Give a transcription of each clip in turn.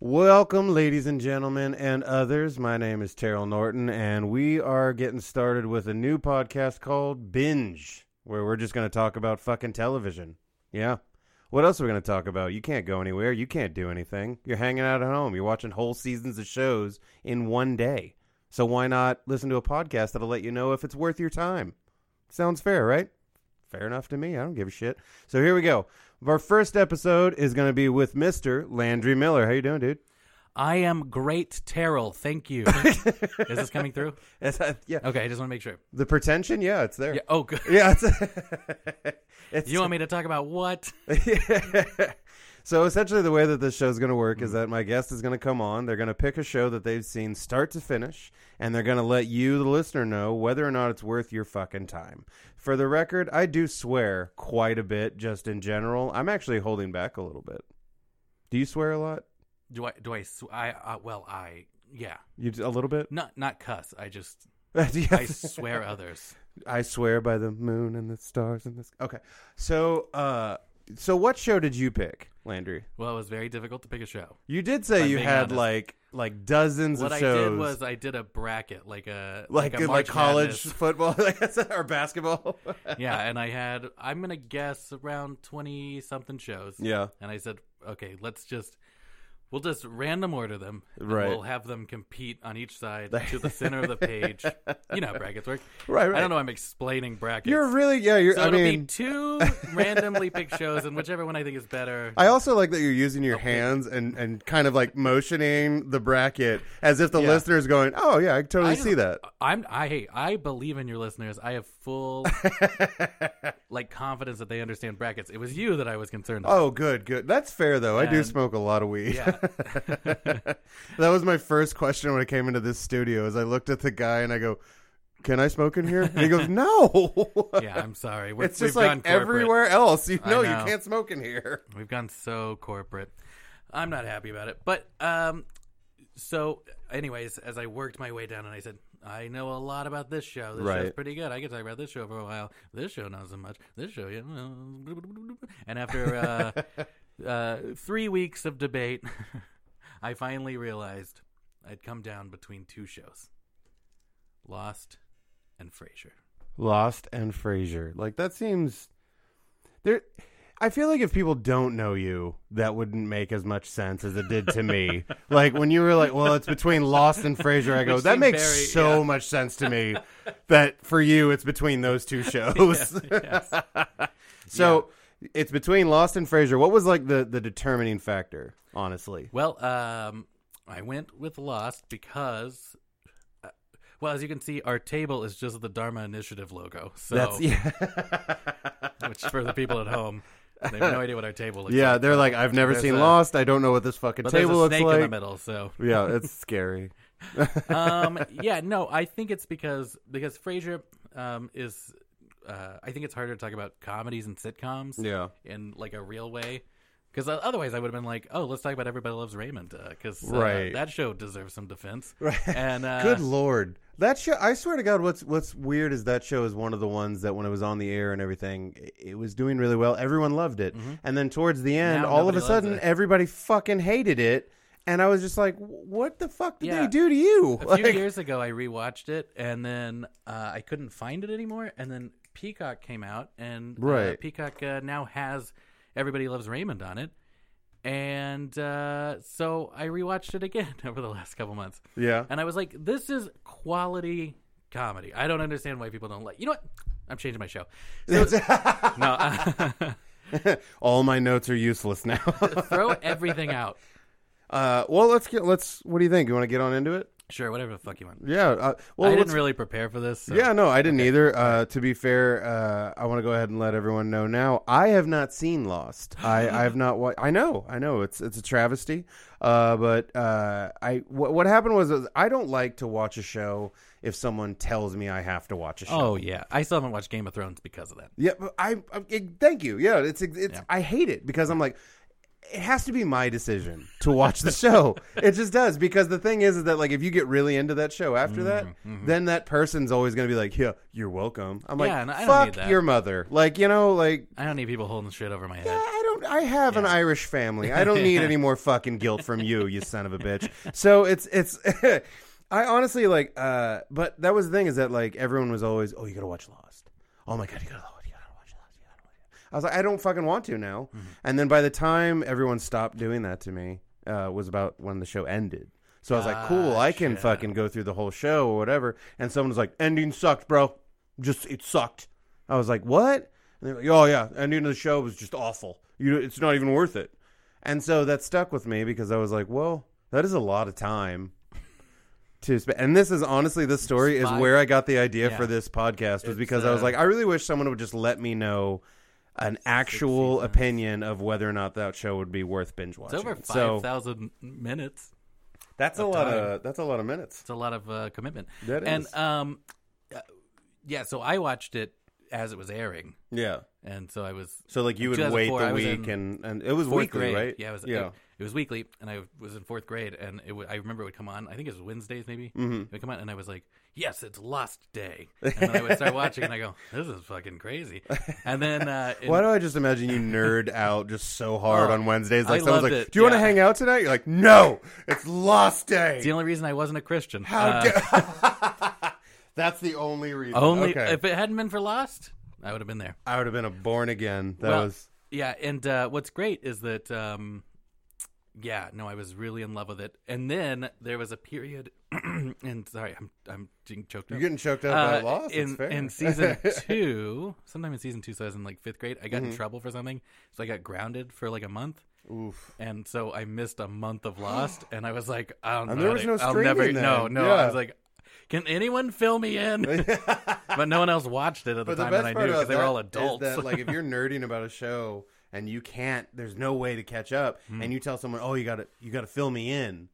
Welcome, ladies and gentlemen, and others. My name is Terrell Norton, and we are getting started with a new podcast called Binge, where we're just going to talk about fucking television. Yeah. What else are we going to talk about? You can't go anywhere. You can't do anything. You're hanging out at home. You're watching whole seasons of shows in one day. So why not listen to a podcast that'll let you know if it's worth your time? Sounds fair, right? Fair enough to me. I don't give a shit. So here we go. Our first episode is going to be with Mr. Landry Miller. How you doing, dude? I am great, Terrell. Thank you. Is this coming through? Uh, yeah. Okay, I just want to make sure. The pretension, yeah, it's there. Yeah. Oh, good. Yeah, it's, it's You want me to talk about what? so essentially, the way that this show is going to work Mm. is that my guest is going to come on. They're going to pick a show that they've seen start to finish, and they're going to let you, the listener, know whether or not it's worth your fucking time. For the record, I do swear quite a bit, just in general. I'm actually holding back a little bit. Do you swear a lot? Do I? Do I? Sw- I? Uh, well, I. Yeah. You a little bit? Not not cuss. I just. I swear others. I swear by the moon and the stars and this. Okay, so uh, so what show did you pick, Landry? Well, it was very difficult to pick a show. You did say I'm you had honest. like like dozens What of shows. What I did was I did a bracket, like a like a good, like college Madness. football or basketball. yeah, and I had I'm gonna guess around twenty something shows. yeah. And I said, okay, let's just we'll just random order them. Right. We'll have them compete on each side to the center of the page. You know how brackets work. Right, right. I don't know. I'm explaining brackets. You're really yeah. You're. so I it'll mean, be two randomly picked shows, and whichever one I think is better. I also like that you're using your Okay. hands and and kind of like motioning the bracket as if the Yeah. listener's going, "Oh yeah, I totally see that." I'm I hey I believe in your listeners. I have full like confidence that they understand brackets. It was you that I was concerned. Oh, about. Oh, good, good. That's fair though. I do And- smoke a lot of weed. Yeah. that was my first question when I came into this studio. Is I looked at the guy and I go, "Can I smoke in here?" And he goes, "No." yeah, I'm sorry. We're, it's just like everywhere else. You I know, you can't smoke in here. We've gone so corporate. I'm not happy about it. But um so anyways, as I worked my way down and I said, I know a lot about this show. This show's pretty good. I could talk about this show for a while. This show not so much. This show, yeah. And after uh, uh, three weeks of debate, I finally realized I'd come down between two shows, Lost and Frasier. Lost and Frasier. Like that seems there. I feel like if people don't know you, that wouldn't make as much sense as it did to me. like when you were like, "Well, it's between Lost and Frasier," I go, "That makes very- so yeah. much sense to me." that for you, it's between those two shows. Yes, yes. so it's between Lost and Frasier. What was like the the determining factor? Honestly, Well, um, I went with Lost because, uh, well, as you can see, our table is just the Dharma Initiative logo. So, that's yeah. which for the people at home, they have no idea what our table looks yeah, like. they're like, I've never There's seen a- Lost. I don't know what this fucking But there's table a looks snake like. in the middle. So, Yeah, it's scary. um, yeah, no, I think it's because because Frasier um, is. Uh, I think it's harder to talk about comedies and sitcoms Yeah. in like a real way. Because otherwise, I would have been like, "Oh, let's talk about Everybody Loves Raymond," because uh, Right. that show deserves some defense. Right. And uh, Good lord, that show! I swear to God, what's what's weird is that show is one of the ones that when it was on the air and everything, it, was doing really well. Everyone loved it, and then towards the end, Mm-hmm. Now all of a sudden, it. everybody fucking hated it, and I was just like, "What the fuck did Yeah. they do to you?" A few years ago, I rewatched it, and then uh, I couldn't find it anymore. And then Peacock came out, and uh, Peacock uh, now has Everybody Loves Raymond on it. And uh, so I rewatched it again over the last couple months, yeah, and I was like, "This is quality comedy." I don't understand why people don't like. You know what? I'm changing my show. So, no, uh, all my notes are useless now. throw everything out. uh, well, let's get let's. What do you think? You want to get on into it? Sure, whatever the fuck you want. Yeah. Uh, well, I didn't really prepare for this. So. Yeah, no, I didn't either. Uh, to be fair, uh, I want to go ahead and let everyone know now. I have not seen Lost. I, I have not. Wa- I know, I know. It's it's a travesty. Uh, but uh, I what, what happened was is I don't like to watch a show if someone tells me I have to watch a show. Oh yeah, I still haven't watched Game of Thrones because of that. Yeah, but I, I thank you. Yeah, it's it's Yeah. I hate it because I'm like it has to be my decision to watch the show. it just does because the thing is is that like if you get really into that show after that, Mm-hmm, then that person's always going to be like, "Yeah, you're welcome." I'm like, Yeah, I don't "Fuck your mother." Like, you know, like I don't need people holding shit over my head. yeah, I don't. I have an Irish family. I don't need any more fucking guilt from you, you son of a bitch. So it's it's. I honestly like. uh But that was the thing is that like everyone was always, oh, you gotta watch Lost. Oh my god, you gotta watch. You gotta watch Lost. You gotta watch it. I was like, I don't fucking want to now. Mm-hmm. And then by the time everyone stopped doing that to me, uh, was about when the show ended. So I was like, cool, I can fucking go through the whole show or whatever. And someone was like, ending sucked, bro. Just it sucked. I was like, what? And they're like, oh yeah, ending of the show was just awful. You, it's not even worth it. And so that stuck with me because I was like, well, that is a lot of time to spend. And this is honestly, this story is where I got the idea for this podcast was It's, because I was uh, like, I really wish someone would just let me know an actual opinion of whether or not that show would be worth binge watching. It's watching. over five thousand so minutes. that's a lot time. of that's a lot of minutes. It's a lot of uh, commitment. That and um, uh, yeah. So I watched it as it was airing, Yeah. and so I was So like you would wait 2004, I the week in and and it was weekly, grade. right? Yeah, it was. yeah. It, it was weekly, and I was in fourth grade, and it. W- I remember it would come on. I think it was Wednesdays, maybe. Mhm. It would come on, and I was like, "Yes, it's Lost Day," and then I would start watching, and I go, "This is fucking crazy." And then uh, in- Why do I just imagine you nerd out just so hard Oh, on Wednesdays? I Like someone's loved like, it, "Do you want to hang out tonight?" You're like, "No, it's Lost Day." it's the only reason I wasn't a Christian. How Uh, That's the only reason. only okay. if it hadn't been for Lost, I would have been there. I would have been a born again. That Well, was Yeah, and uh, what's great is that, um, yeah, no, I was really in love with it. And then there was a period, and sorry, I'm I'm getting choked up. you're getting choked up Uh, by Lost. in in season two, sometime in season two, so I was in like fifth grade. I got Mm-hmm. in trouble for something, so I got grounded for like a month. Oof. And so I missed a month of Lost, and I was like, I don't And know. there was no I'll never. streaming No, no. Yeah. I was like, can anyone fill me in? but no one else watched it at the But time best that I knew because they were all adults. that like if you're nerding about a show and you can't, there's no way to catch up, Hmm. and you tell someone, "Oh, you got to you got to fill me in."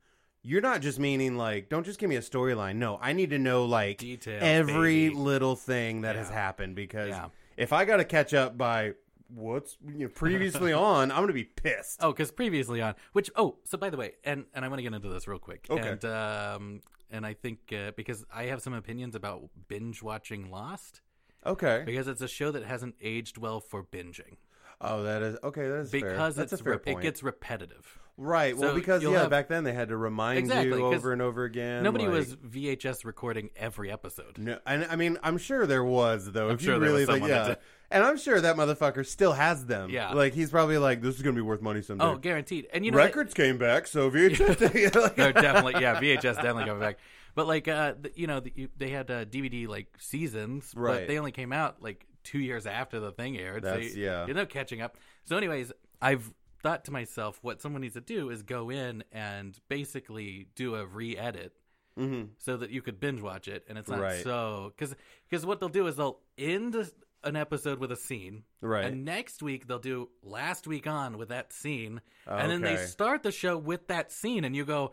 You're not just meaning like, don't just give me a storyline. No, I need to know like Details, every baby. little thing that has happened because Yeah. if I got to catch up by what's you know, previously on, I'm gonna be pissed. Oh, because previously on which oh, so by the way, and and I want to get into this real quick. Okay. And um and I think uh, because I have some opinions about binge watching Lost Okay. because it's a show that hasn't aged well for binging Oh, that is okay. That is fair. because That's it's a fair rep- point. it gets repetitive. right. Well, because yeah, have- back then they had to remind Exactly, you over and over again. Nobody like- was VHS recording every episode. No, and I mean, I'm sure there was though. I'm if sure you there was really like, yeah. And I'm sure that motherfucker still has them. Yeah. like he's probably like, this is gonna be worth money someday. Oh, guaranteed. And you know Records came back, so VHS. They're definitely yeah, VHS definitely coming back. But like uh, the, you know, the, they had uh, DVD like seasons, Right. but they only came out like two years after the thing aired. That's- so you, yeah. you know, catching up. So, anyways, I've thought to myself, what someone needs to do is go in and basically do a re-edit Mhm. so that you could binge watch it, and it's not Right. so because because what they'll do is they'll end an episode with a scene, Right. and next week they'll do last week on with that scene, and then they start the show with that scene, and you go.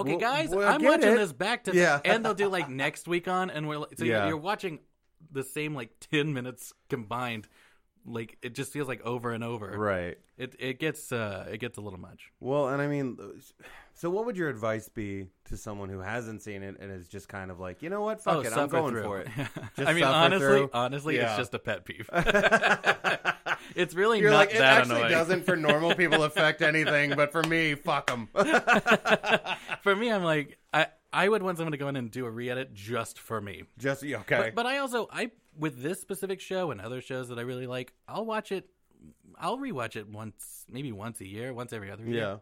Okay, Well, guys, well, I'm watching it. this back to Yeah. and they'll do like next week on, and we're like, so Yeah. you're, watching the same like ten minutes combined, like it just feels like over and over. right. It it gets uh it gets a little much. Well, and I mean, so what would your advice be to someone who hasn't seen it and is just kind of like, you know what, fuck oh, it, I'm going through. for it. I mean, honestly, through. honestly, Yeah. it's just a pet peeve. it's really You're not like, it that actually annoying. doesn't for normal people affect anything, but for me, fuck them. for me, I'm like, I I would want someone to go in and do a re-edit just for me. just yeah, okay. But, but I also I with this specific show and other shows that I really like, I'll watch it. I'll rewatch it once, maybe once a year, once every other year. yeah.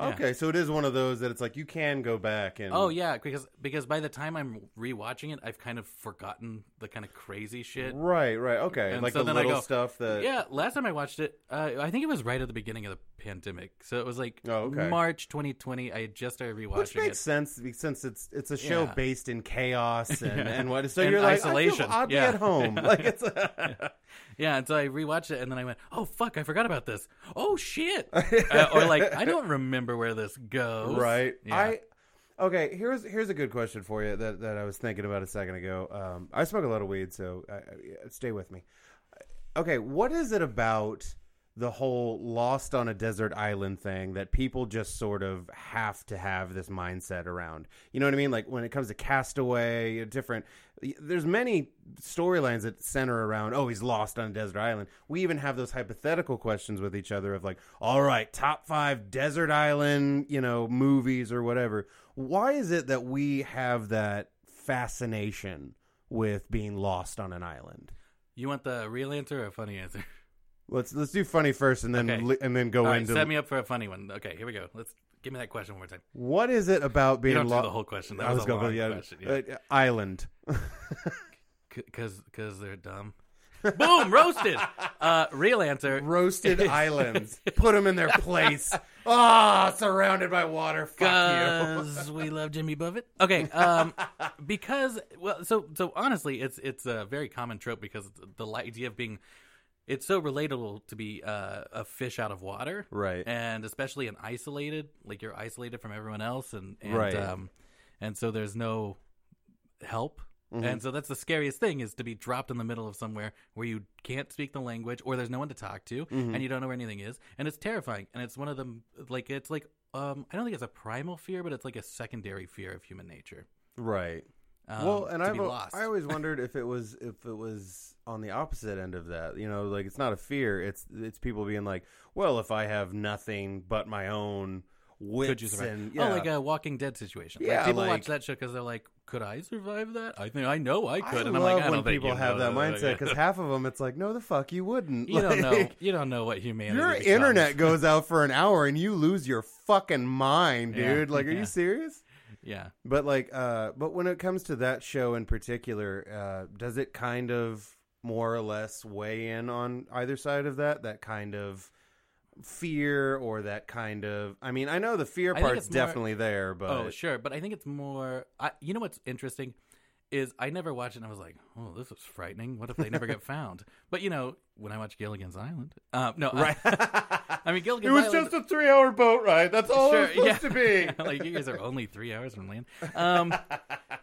Okay, so it is one of those that it's like you can go back and Oh yeah, because because by the time I'm rewatching it, I've kind of forgotten the kind of crazy shit. Right, right, okay, And like so the then I little go, stuff that Yeah, last time I watched it, uh, I think it was right at the beginning of the pandemic. So it was like Oh, okay. March 2020. I had just started rewatching Which makes it. sense be- since it's it's a show Yeah. based in chaos and, and what. So And you're like isolation. I feel oddly Yeah. at home. Like it's Yeah, and so I rewatched it, and then I went, "Oh fuck, I forgot about this. Oh shit!" uh, or like, I don't remember where this goes. right. Yeah. I okay. Here's here's a good question for you that that I was thinking about a second ago. Um, I smoke a lot of weed, so I, I, stay with me. Okay, what is it about the whole lost on a desert island thing that people just sort of have to have this mindset around. You know what I mean? Like when it comes to Castaway, different. There's many storylines that center around. Oh, he's lost on a desert island. We even have those hypothetical questions with each other of like, all right, top five desert island, you know, movies or whatever. Why is it that we have that fascination with being lost on an island? You want the real answer or a funny answer? Let's let's do funny first, and then Okay. li- and then go All right, into set me up for a funny one. Okay, here we go. Let's give me that question one more time. what is it about You being don't do the whole question. That I was, a going, long yeah, question. Yeah. uh, island. Because because they're dumb. Boom, roasted. Uh, real answer. Roasted islands. Put them in their place. Ah, surrounded by water. Fuck you. Because we love Jimmy Buffett. Okay, um, because well, so so honestly, it's it's a very common trope because the idea of being, it's so relatable to be uh, a fish out of water, Right. And especially an isolated, like you're isolated from everyone else, and, and Right. um, and so there's no help. Mm-hmm. And so that's the scariest thing is to be dropped in the middle of somewhere where you can't speak the language or there's no one to talk to Mm-hmm. and you don't know where anything is. And it's terrifying. And it's one of them like it's like um I don't think it's a primal fear, but it's like a secondary fear of human nature. Right. Um, well, and I've lost. I always wondered if it was if it was on the opposite end of that. You know, like it's not a fear. It's it's people being like, well, if I have nothing but my own wits could you survive? and yeah, Oh, like a Walking Dead situation. Yeah, like people like- watch that show because they're like, "Could I survive that?" I think I know I could, I and love I'm like, I when don't think people have that mindset because half of them, it's like, no, the fuck, you wouldn't. you don't know. You don't know what humanity. Is. Your becomes. internet goes out for an hour and you lose your fucking mind, Yeah, dude. Like, are you serious? Yeah. But like, uh, but when it comes to that show in particular, uh, does it kind of more or less weigh in on either side of that? That kind of fear or that kind of? I mean, I know the fear part's more- definitely there, but Oh, sure, but I think it's more. I, you know what's interesting is I never watched it and I was like, oh, this is frightening. What if they never get found? But you know, when I watch Gilligan's Island, um, no, right. I, I mean Gilligan's. Island. It was Island. just a three-hour boat ride. That's all Sure, it was yeah. supposed to be. like you guys are only three hours from land, um,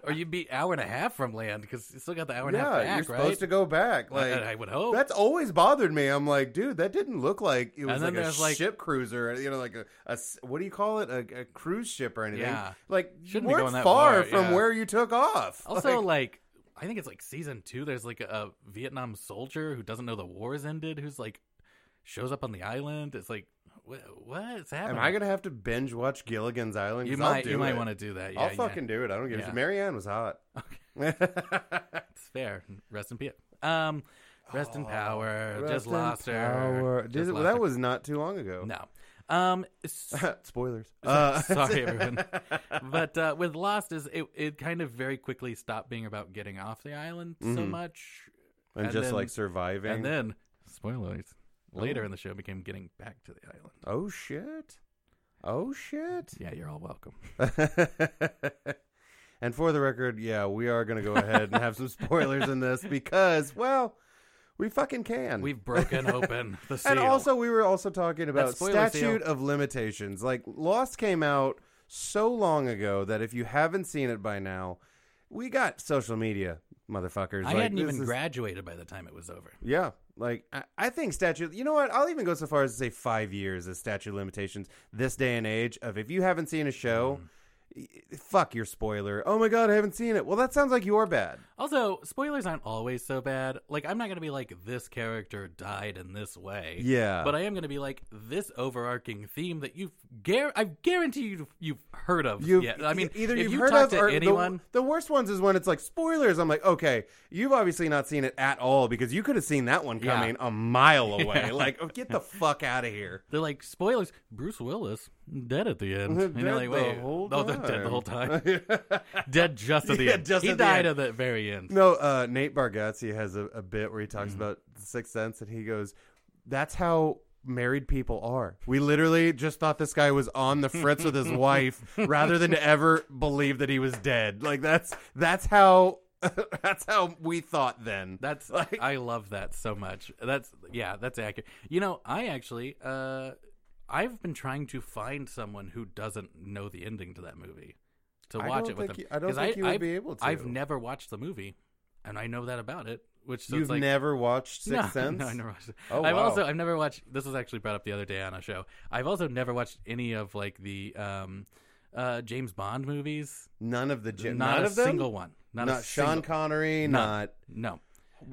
or you'd be hour and a half from land because you still got the hour and a half yeah, back, you're right? supposed to go back. I- Like, I, would hope. That's always bothered me. I'm like, dude, that didn't look like it was like a like- ship cruiser, you know, like a, a what do you call it, a, a cruise ship or anything. Yeah. Like, you Shouldn't be weren't going that far, far, from yeah. where you took off. also, Like, like, I think it's like season two. There's like a, a Vietnam soldier who doesn't know the war war's ended, who's like shows up on the island. It's like, what? What's happening? am I gonna have to binge watch Gilligan's Island? You might. You might want to do that. Yeah, I'll yeah. fucking do it. I don't give a Yeah. shit. Mary Ann was hot. Okay. It's fair. Rest in peace. Um, rest in power. Rest Just in lost her. Just Did lost that her. was not too long ago. no. Um, Spoilers. Uh, sorry everyone. But uh, with Lost, is it it kind of very quickly stopped being about getting off the island so Mhm. much, and, just then- like surviving. and then spoilers later Oh. in the show became getting back to the island. oh shit. Oh shit. Yeah, you're all welcome. and for the record, yeah, we are going to go ahead and have some spoilers in this because, well, we fucking can. We've broken open the seal. and also, we were also talking about spoiler statute of limitations. Like, Lost came out so long ago that if you haven't seen it by now, we got social media, motherfuckers. I Like, hadn't this even is- graduated by the time it was over. Yeah, like I, I think statute. You know what? I'll even go so far as to say five years as statute of limitations. This day and age of if you haven't seen a show, y- fuck your spoiler. Oh my god, I haven't seen it. Well, that sounds like you're bad. Also, spoilers aren't always so bad. Like, I'm not going to be like, this character died in this way. Yeah, But I am going to be like, this overarching theme that you've, gar- I guarantee you, you've heard of. You've, yeah. I mean, either if you've you heard of to or the- anyone, The, worst ones is when it's like spoilers. I'm like, okay, you've obviously not seen it at all because you could have seen that one Yeah. coming a mile away. Yeah. Like, oh, get the fuck out of here. they're like, spoilers, Bruce Willis, dead at the end. and you're like, the wait, whole oh, they're dead the whole time. dead just at the Yeah, end. just he at the died end. at the very end. No, uh, Nate Bargatze has a, a bit where he talks Mm-hmm. about the Sixth Sense, and he goes, "That's how married people are. We literally just thought this guy was on the fritz with his wife, rather than to ever believe that he was dead. Like that's that's how that's how we thought then. That's Like- I love that so much. That's yeah, that's accurate. You know, I actually uh I've been trying to find someone who doesn't know the ending to that movie to watch it with them. you- I don't think you would I've- be able to. I've never watched the movie, and I know that about it. which so You've like, never watched Sixth no, Sense? No, I never watched it. Oh, I've wow. also I've never watched. This was actually brought up the other day on a show. I've also never watched any of like the um, uh, James Bond movies. None of the J- not none a single one. Not, Not, a Sean single, Connery. None. Not No,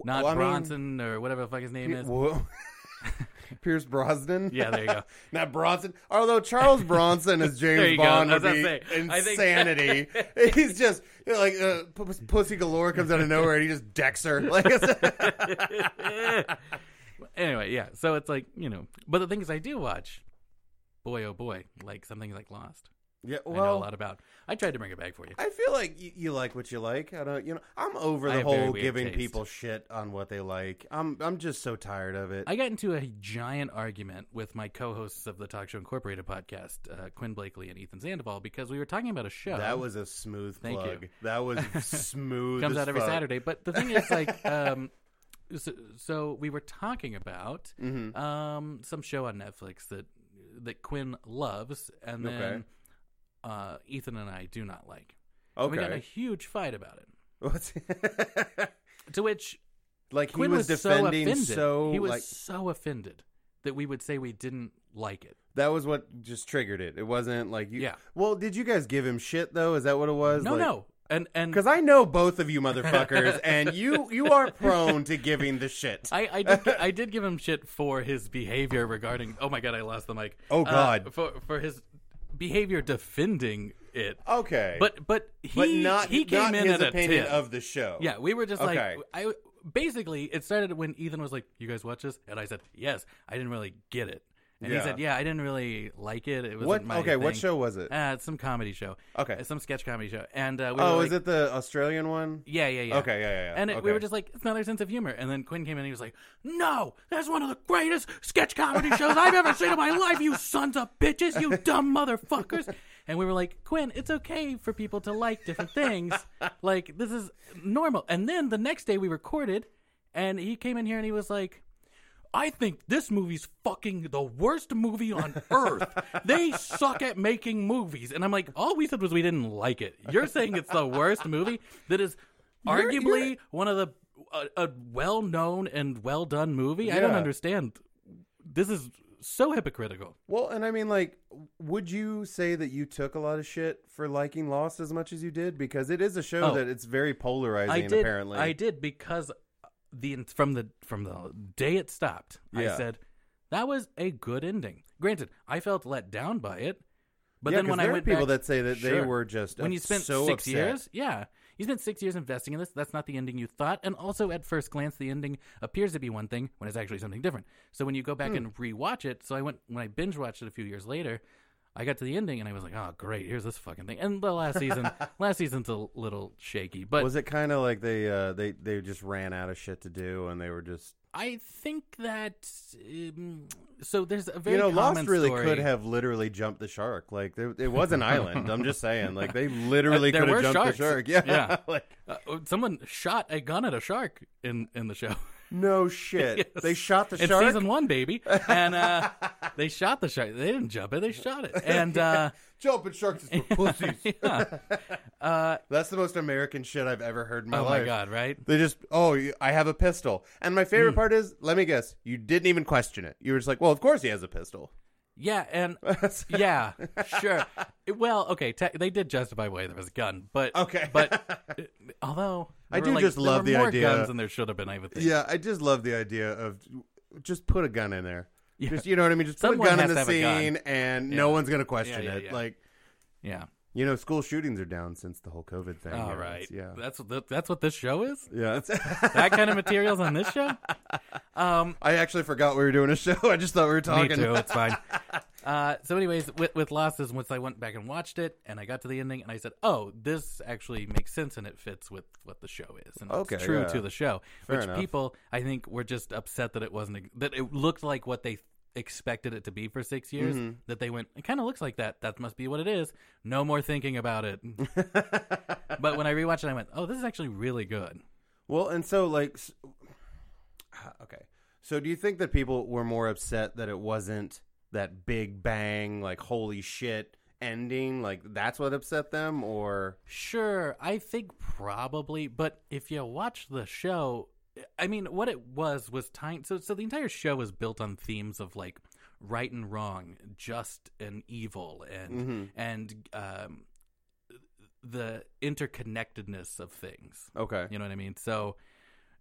not Well, I mean- Bronson or whatever the fuck his name is. Whoa. Pierce Brosnan. Yeah, there you go. Not Bronson. Although Charles Bronson as There James. Bond would be about to say, I think- insanity. He's just you know, like uh, P- Pussy Galore comes out of nowhere and he just decks her. Like anyway, yeah. So it's like you know, but the thing is, I do watch. Boy, oh boy, like something like Lost. Yeah, I know a lot about. I tried to bring it back for you. I feel like you, you like what you like. I don't, you know, I'm over I the have very whole weird giving taste. people shit on what they like. I'm, I'm just so tired of it. I got into a giant argument with my co-hosts of the Talk Show Incorporated podcast, uh, Quinn Blakely and Ethan Sandoval, because we were talking about a show. that was a smooth Thank you. plug. That was smooth. comes out every fuck. Saturday. But the thing is, like, um, so, so we were talking about Mhm. um, some show on Netflix that that Quinn loves, and then Okay. Uh, Ethan and I do not like. And We got in a huge fight about it. What's To which like he Quinn was, was, so defending offended. so he was like so offended that we would say we didn't like it. that was what just triggered it. It wasn't like you. Yeah. Well, did you guys give him shit though? Is that what it was? No, no, and and Because I know both of you motherfuckers, and you you are prone to giving the shit. I, I did I did give him shit for his behavior regarding. Oh my god, I lost the mic. Oh, Uh, God. for for his behavior defending it. okay, But but he but not he came not in his at a opinion 10. of the show. Yeah, we were just Okay. like I basically it started when Ethan was like, "You guys watch this?" and I said, "Yes." I didn't really get it, and Yeah. he said, "Yeah, I didn't really like it. It was What? my Okay, what thing." show was it? Uh, it's some comedy show. Okay. It's some sketch comedy show, and uh, we oh, were is like- it the Australian one? Yeah, yeah, yeah. Okay, yeah, yeah, yeah. And it, we Okay. were just like, it's another sense of humor. And then Quinn came in and he was like, No, that's one of the greatest sketch comedy shows I've ever seen in my life, you sons of bitches, you dumb motherfuckers. And we were like, Quinn, it's okay for people to like different things. like, this is normal. And then the next day we recorded, and he came in here and he was like, I think this movie's fucking the worst movie on earth. they suck at making movies. And I'm like, all we said was we didn't like it. You're saying it's the worst movie that is You're- arguably you're- one of the a, a well-known and well-done movie. I don't understand. This is so hypocritical. Well, and I mean, like, would you say that you took a lot of shit for liking Lost as much as you did? Because it is a show Oh. that it's very polarizing. I did. apparently, I did because the from the from the day it stopped, Yeah. I said that was a good ending. Granted, I felt let down by it, but yeah, then when I went people back, that say that they were just when uh, you spent so six upset. years, yeah, you spent six years investing in this. That's not the ending you thought, and also at first glance, the ending appears to be one thing when it's actually something different. So when you go back Hmm. and rewatch it, so I went when I binge watched it a few years later. I got to the ending and I was like, "Oh, great! Here's this fucking thing." And the last season, last season's a little shaky, but was it kind of like they uh, they they just ran out of shit to do and they were just I think that um, so. There's a very you know Lost really story. could have literally jumped the shark like there, it was an island I'm just saying like they literally Uh, could have jumped sharks. the shark yeah, Yeah. like Uh, someone shot a gun at a shark in in the show. No shit Yes. they shot the in shark season one, baby, and uh, they shot the shark. They didn't jump it; they shot it. And uh, jumping sharks is for pussies yeah. uh, that's the most American shit I've ever heard in my oh life Oh my god, right? They just, oh, you- I have a pistol. And my favorite part is, let me guess, you didn't even question it. You were just like, well, of course he has a pistol. Yeah, and yeah, sure. Well, okay, te- they did justify why there was a gun, but Okay. but uh, although I there do like, just there love were the more idea- guns than there should have been. I would think. Yeah, I just love the idea of just put a gun in there. Just, you know what I mean? Just Someone put a gun in the to have a gun. scene and no one's going to question Yeah, yeah, it. yeah. Like, yeah. You know, school shootings are down since the whole COVID thing. All right. Yeah. That's what that's what this show is. Yeah. That kind of materials on this show. Um, I actually forgot we were doing a show. I just thought we were talking. Me too. It's fine. Uh, so, anyways, with with Lost is once I went back and watched it, and I got to the ending, and I said, "Oh, this actually makes sense, and it fits with what the show is, and Okay, it's true yeah. to the show." Fair which enough. people, I think, were just upset that it wasn't that it looked like what they expected it to be for six years. Mm-hmm. That they went, it kind of looks like that. That must be what it is. No more thinking about it. but when I rewatched it, I went, "Oh, this is actually really good." Well, and so like, okay. So do you think that people were more upset that it wasn't that big bang, like holy shit ending? Like that's what upset them, or Sure, I think probably, but if you watch the show, I mean, what it was was time. So, so the entire show was built on themes of like right and wrong, just and evil, and Mhm. and um, the interconnectedness of things. Okay. You know what I mean? So,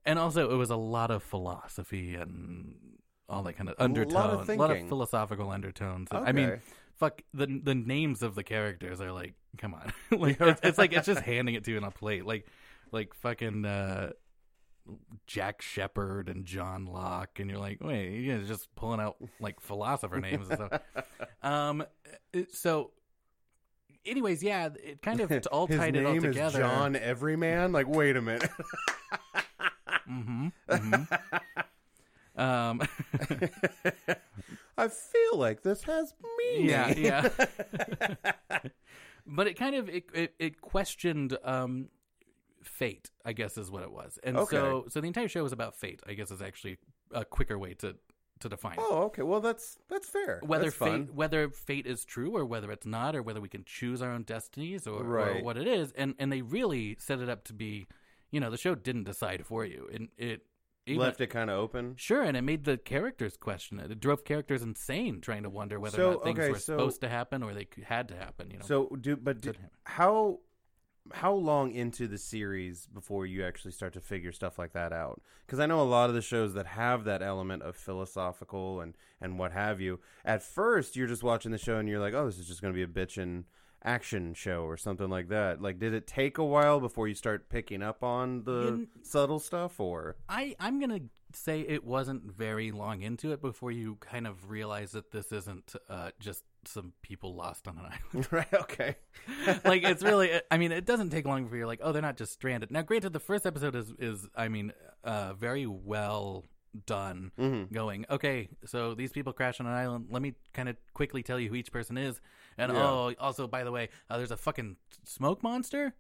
and also it was a lot of philosophy and all that kind of undertones, lot of a lot of philosophical undertones. I mean, fuck the the names of the characters are like, come on, like it's, it's like it's just handing it to you on a plate, like like fucking uh, Jack Shephard and John Locke, and you're like, wait, you guys just pulling out like philosopher names and stuff. Um, so. Anyways, yeah, it kind of all His tied it all name is together. John Everyman. Like, wait a minute. Mm-hmm. mm-hmm. um, I feel like this has meaning. yeah, yeah. but it kind of it it, it questioned um, fate. I guess is what it was, and Okay. so so the entire show was about fate. I guess is actually a quicker way to to define it. Oh, okay. Well, that's that's fair. Whether that's fate fun. whether fate is true or whether it's not, or whether we can choose our own destinies or, or what it is, and and they really set it up to be, you know, the show didn't decide for you, and it even left it kind of open. Sure, and it made the characters question it. It drove characters insane, trying to wonder whether So, or not things okay, were so- supposed to happen or they had to happen. You know, So, do but do, how how long into the series before you actually start to figure stuff like that out? Because I know a lot of the shows that have that element of philosophical and and what have you. At first, you're just watching the show and you're like, oh, this is just going to be a bitchin' action show or something like that. Like, did it take a while before you start picking up on the In- subtle stuff, or I I'm gonna say it wasn't very long into it before you kind of realize that this isn't uh, just some people lost on an island. right? Okay, like it's really I mean it doesn't take long before you're like oh they're not just stranded. Now granted the first episode is is I mean uh, very well done Mhm. going okay so these people crash on an island let me kind of quickly tell you who each person is and Yeah. oh also by the way uh, there's a fucking smoke monster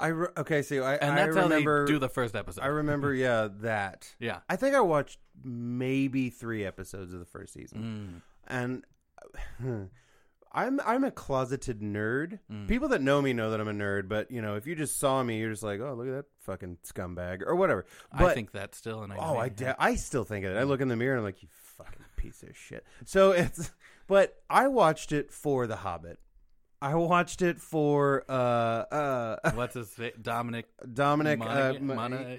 I re- okay. So I and I that's remember how they do the first episode I remember yeah that. yeah I think I watched maybe three episodes of the first season, Mm. and I'm I'm a closeted nerd. Mm. People that know me know that I'm a nerd, but you know, if you just saw me, you're just like, oh, look at that fucking scumbag or whatever. But I think that still and I oh, I de- I still think of it. I look in the mirror and I'm like, you fucking piece of shit. So it's, but I watched it for The Hobbit. I watched it for uh uh what's his Dominic Dominic. Monaghan- uh, Mona-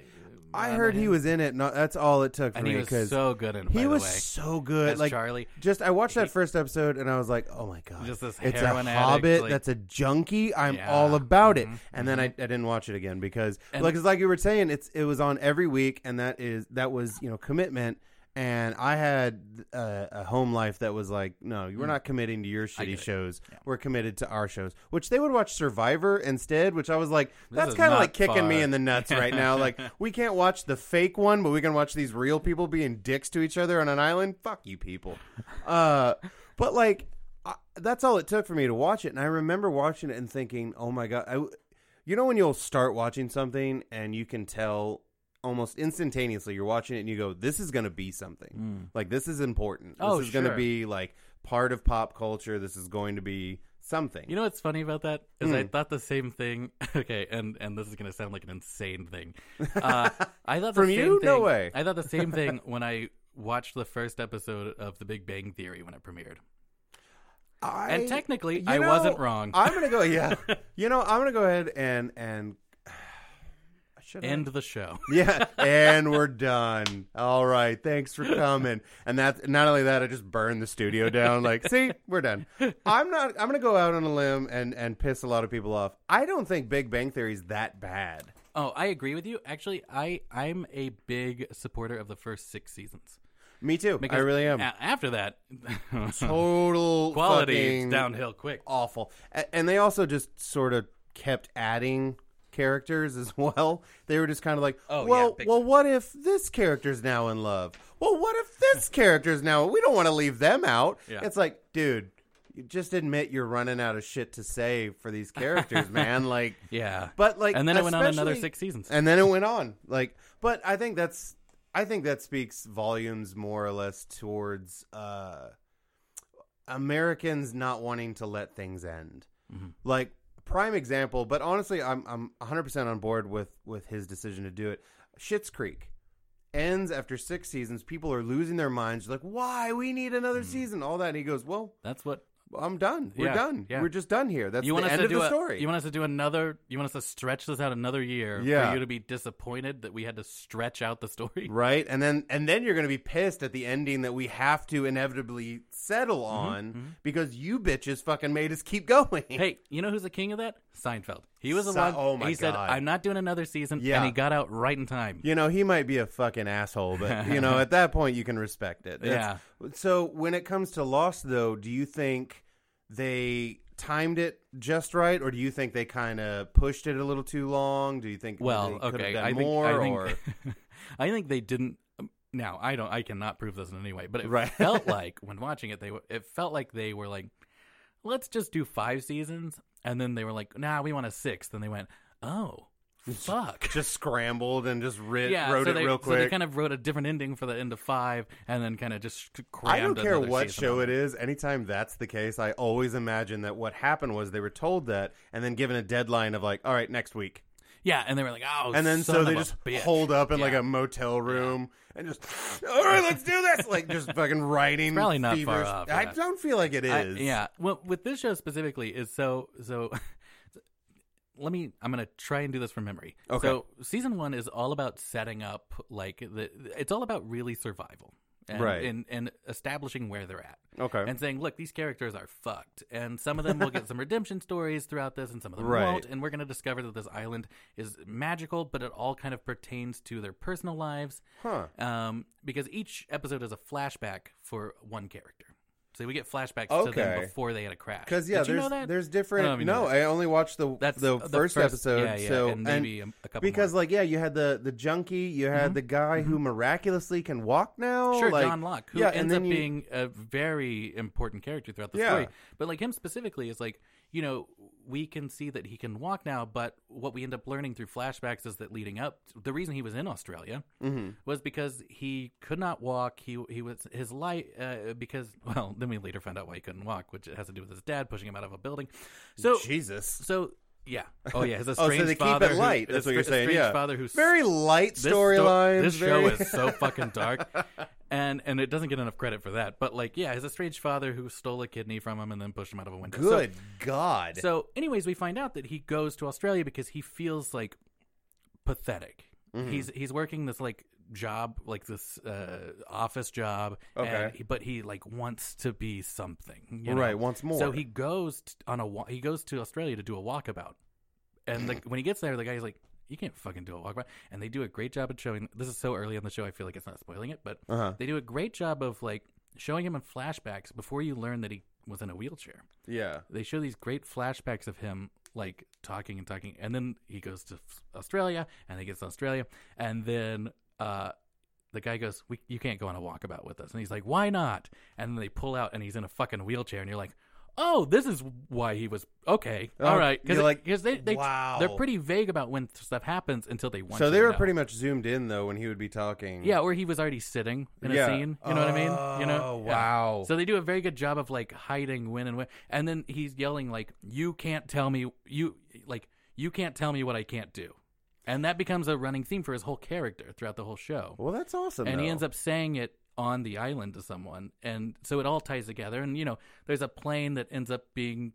I heard he was in it. No, that's all it took for and me he was so good in it, he by was the way. so good. As like Charlie just I watched that He- first episode and I was like, oh my god, just this it's a heroin addict, hobbit like- that's a junkie. I'm Yeah. all about it. Mhm, And then I, I didn't watch it again because And- like it's like you were saying, it's it was on every week, and that is that was you know commitment. And I had a, a home life that was like, no, we're Mm. not committing to your shitty shows. Yeah. We're committed to our shows, which they would watch Survivor instead. Which I was like, that's kind of like kicking me in the nuts right now. Like we can't watch the fake one, but we can watch these real people being dicks to each other on an island. Fuck you, people. Uh, but like, I, that's all it took for me to watch it. And I remember watching it and thinking, oh my god, I, you know when you'll start watching something and you can tell almost instantaneously you're watching it and you go, this is going to be something. Mm. Like this is important. This Oh, is going to be like part of pop culture. This is going to be something. You know what's funny about that is I Mm. thought the same thing. Okay, and and this is gonna sound like an insane thing. Uh, I thought the From same you? Thing, No way. I thought the same thing when I watched the first episode of The Big Bang Theory when it premiered. I, And technically, I know, wasn't wrong. I'm gonna go. Yeah, you know, I'm gonna go ahead and and. Should I? End the show. Yeah, and we're done. All right, thanks for coming. And that's not only that, I just burned the studio down. Like, see, we're done. I'm not. I'm gonna go out on a limb and and piss a lot of people off. I don't think Big Bang Theory is that bad. Oh, I agree with you. Actually, I I'm a big supporter of the first six seasons. Me too. I really am. a- after that, Total quality downhill quick. awful. A- And they also just sort of kept adding characters as well. They were just kind of like, Oh, yeah, well, big well, what if this character's now in love? Well, what if this character's now? We don't want to leave them out. Yeah. It's like, dude, you just admit you're running out of shit to say for these characters, man. Like, Yeah, but like, and then it went on another six seasons. and then it went on. Like, but I think that's I think that speaks volumes more or less towards uh, Americans not wanting to let things end. Mhm. Like prime example, but honestly, I'm I'm 100 percent on board with with his decision to do it. Schitt's Creek ends after six seasons. People are losing their minds. Like, why? We need another mm-hmm. season. All that. And he goes, well, That's what I'm done. We're Yeah, done. yeah. We're just done here. That's you want the us end to of do. the a- story. You want us to do another. You want us to stretch this out another year Yeah. for you to be disappointed that we had to stretch out the story. right? And then and then you're going to be pissed at the ending that we have to inevitably settle Mm-hmm, on because you bitches fucking made us keep going. Hey, you know who's the king of that? Seinfeld. He was the Se- one. oh my he said, God. "I'm not doing another season," Yeah. and he got out right in time. You know, he might be a fucking asshole, but you know, at that point you can respect it. It's- So when it comes to Lost though, do you think they timed it just right or do you think they kind of pushed it a little too long? Do you think Well, okay. done I think. more I think, or I think they didn't. um, Now I don't. I cannot prove this in any way, but it Right. felt like when watching it, they. It felt like they were like, "Let's just do five seasons," and then they were like, "Nah, we want a sixth. And they went, "Oh, fuck." just scrambled and just writ, yeah, wrote so it they, real So they kind of wrote a different ending for the end of five, and then kind of just crammed. I don't care what show it is. Anytime that's the case, I always imagine that what happened was they were told that and then given a deadline of like, all right, next week. Yeah, and they were like, "Oh," and then so they just bitch. hold up in like a motel room and just all right let's do this like just fucking writing probably not far off, i don't feel like it is. I- yeah. Well, with this show specifically, is so so. let me. I'm gonna try and do this from memory. Okay. So season one is all about setting up, like the. It's all about really survival, and, Right. And and establishing where they're at, okay and saying, look, these characters are fucked, and some of them will get some redemption stories throughout this, and some of them Right. won't, and we're gonna discover that this island is magical, but it all kind of pertains to their personal lives huh um, because each episode is a flashback for one character. So we get flashbacks to them Okay. before they had a crash. because yeah Did you there's know that? there's I don't different know if you no that. i only watched the That's the, first, episode Yeah, yeah, so and maybe a, a couple because like yeah you had the the junkie you had mm-hmm. the guy who mm-hmm. miraculously can walk now Sure, like, John Locke, who yeah, and ends then up you- being a very important character throughout the Yeah. story. But like him specifically is like, you know, we can see that he can walk now, but what we end up learning through flashbacks is that leading up, the reason he was in Australia Mhm. was because he could not walk. He he was his light uh, because well, then we later found out why he couldn't walk, which has to do with his dad pushing him out of a building. So jesus so yeah, oh yeah, his oh so they keep it light his that's what you're saying yeah father who's very light this sto- This very... show is so fucking dark, and and it doesn't get enough credit for that. But like, yeah, his estranged father who stole a kidney from him and then pushed him out of a window. So- good god So, anyways, we find out that he goes to Australia because he feels like pathetic. Mm-hmm. He's he's working this like job, like this uh, office job, Okay. and but he like wants to be something, you know? right once more So he goes t- on a wa- he goes to Australia to do a walkabout, and the, when he gets there, the guy's like, "You can't fucking do a walkabout," and they do a great job of showing. This is so early on the show, I feel like it's not spoiling it, but uh-huh they do a great job of like showing him in flashbacks before you learn that he was in a wheelchair. yeah They show these great flashbacks of him like talking and talking, and then he goes to Australia, and he gets to Australia, and then uh, the guy goes, we, "You can't go on a walkabout with us," and he's like, "Why not?" And then they pull out, and he's in a fucking wheelchair, and you're like. Oh, this is why he was okay. Oh, All right, you're like, because they, they wow. they're pretty vague about when stuff happens until they want. so they were know. pretty much zoomed in though when he would be talking yeah, or he was already sitting in Yeah. a scene. You know what I mean? You know? Oh, Yeah. wow. So they do a very good job of like hiding when and when, and then he's yelling like, "You can't tell me you like you can't tell me what I can't do," and that becomes a running theme for his whole character throughout the whole show. well that's awesome and he though. ends up saying it on the island to someone, and so it all ties together. And you know, there's a plane that ends up being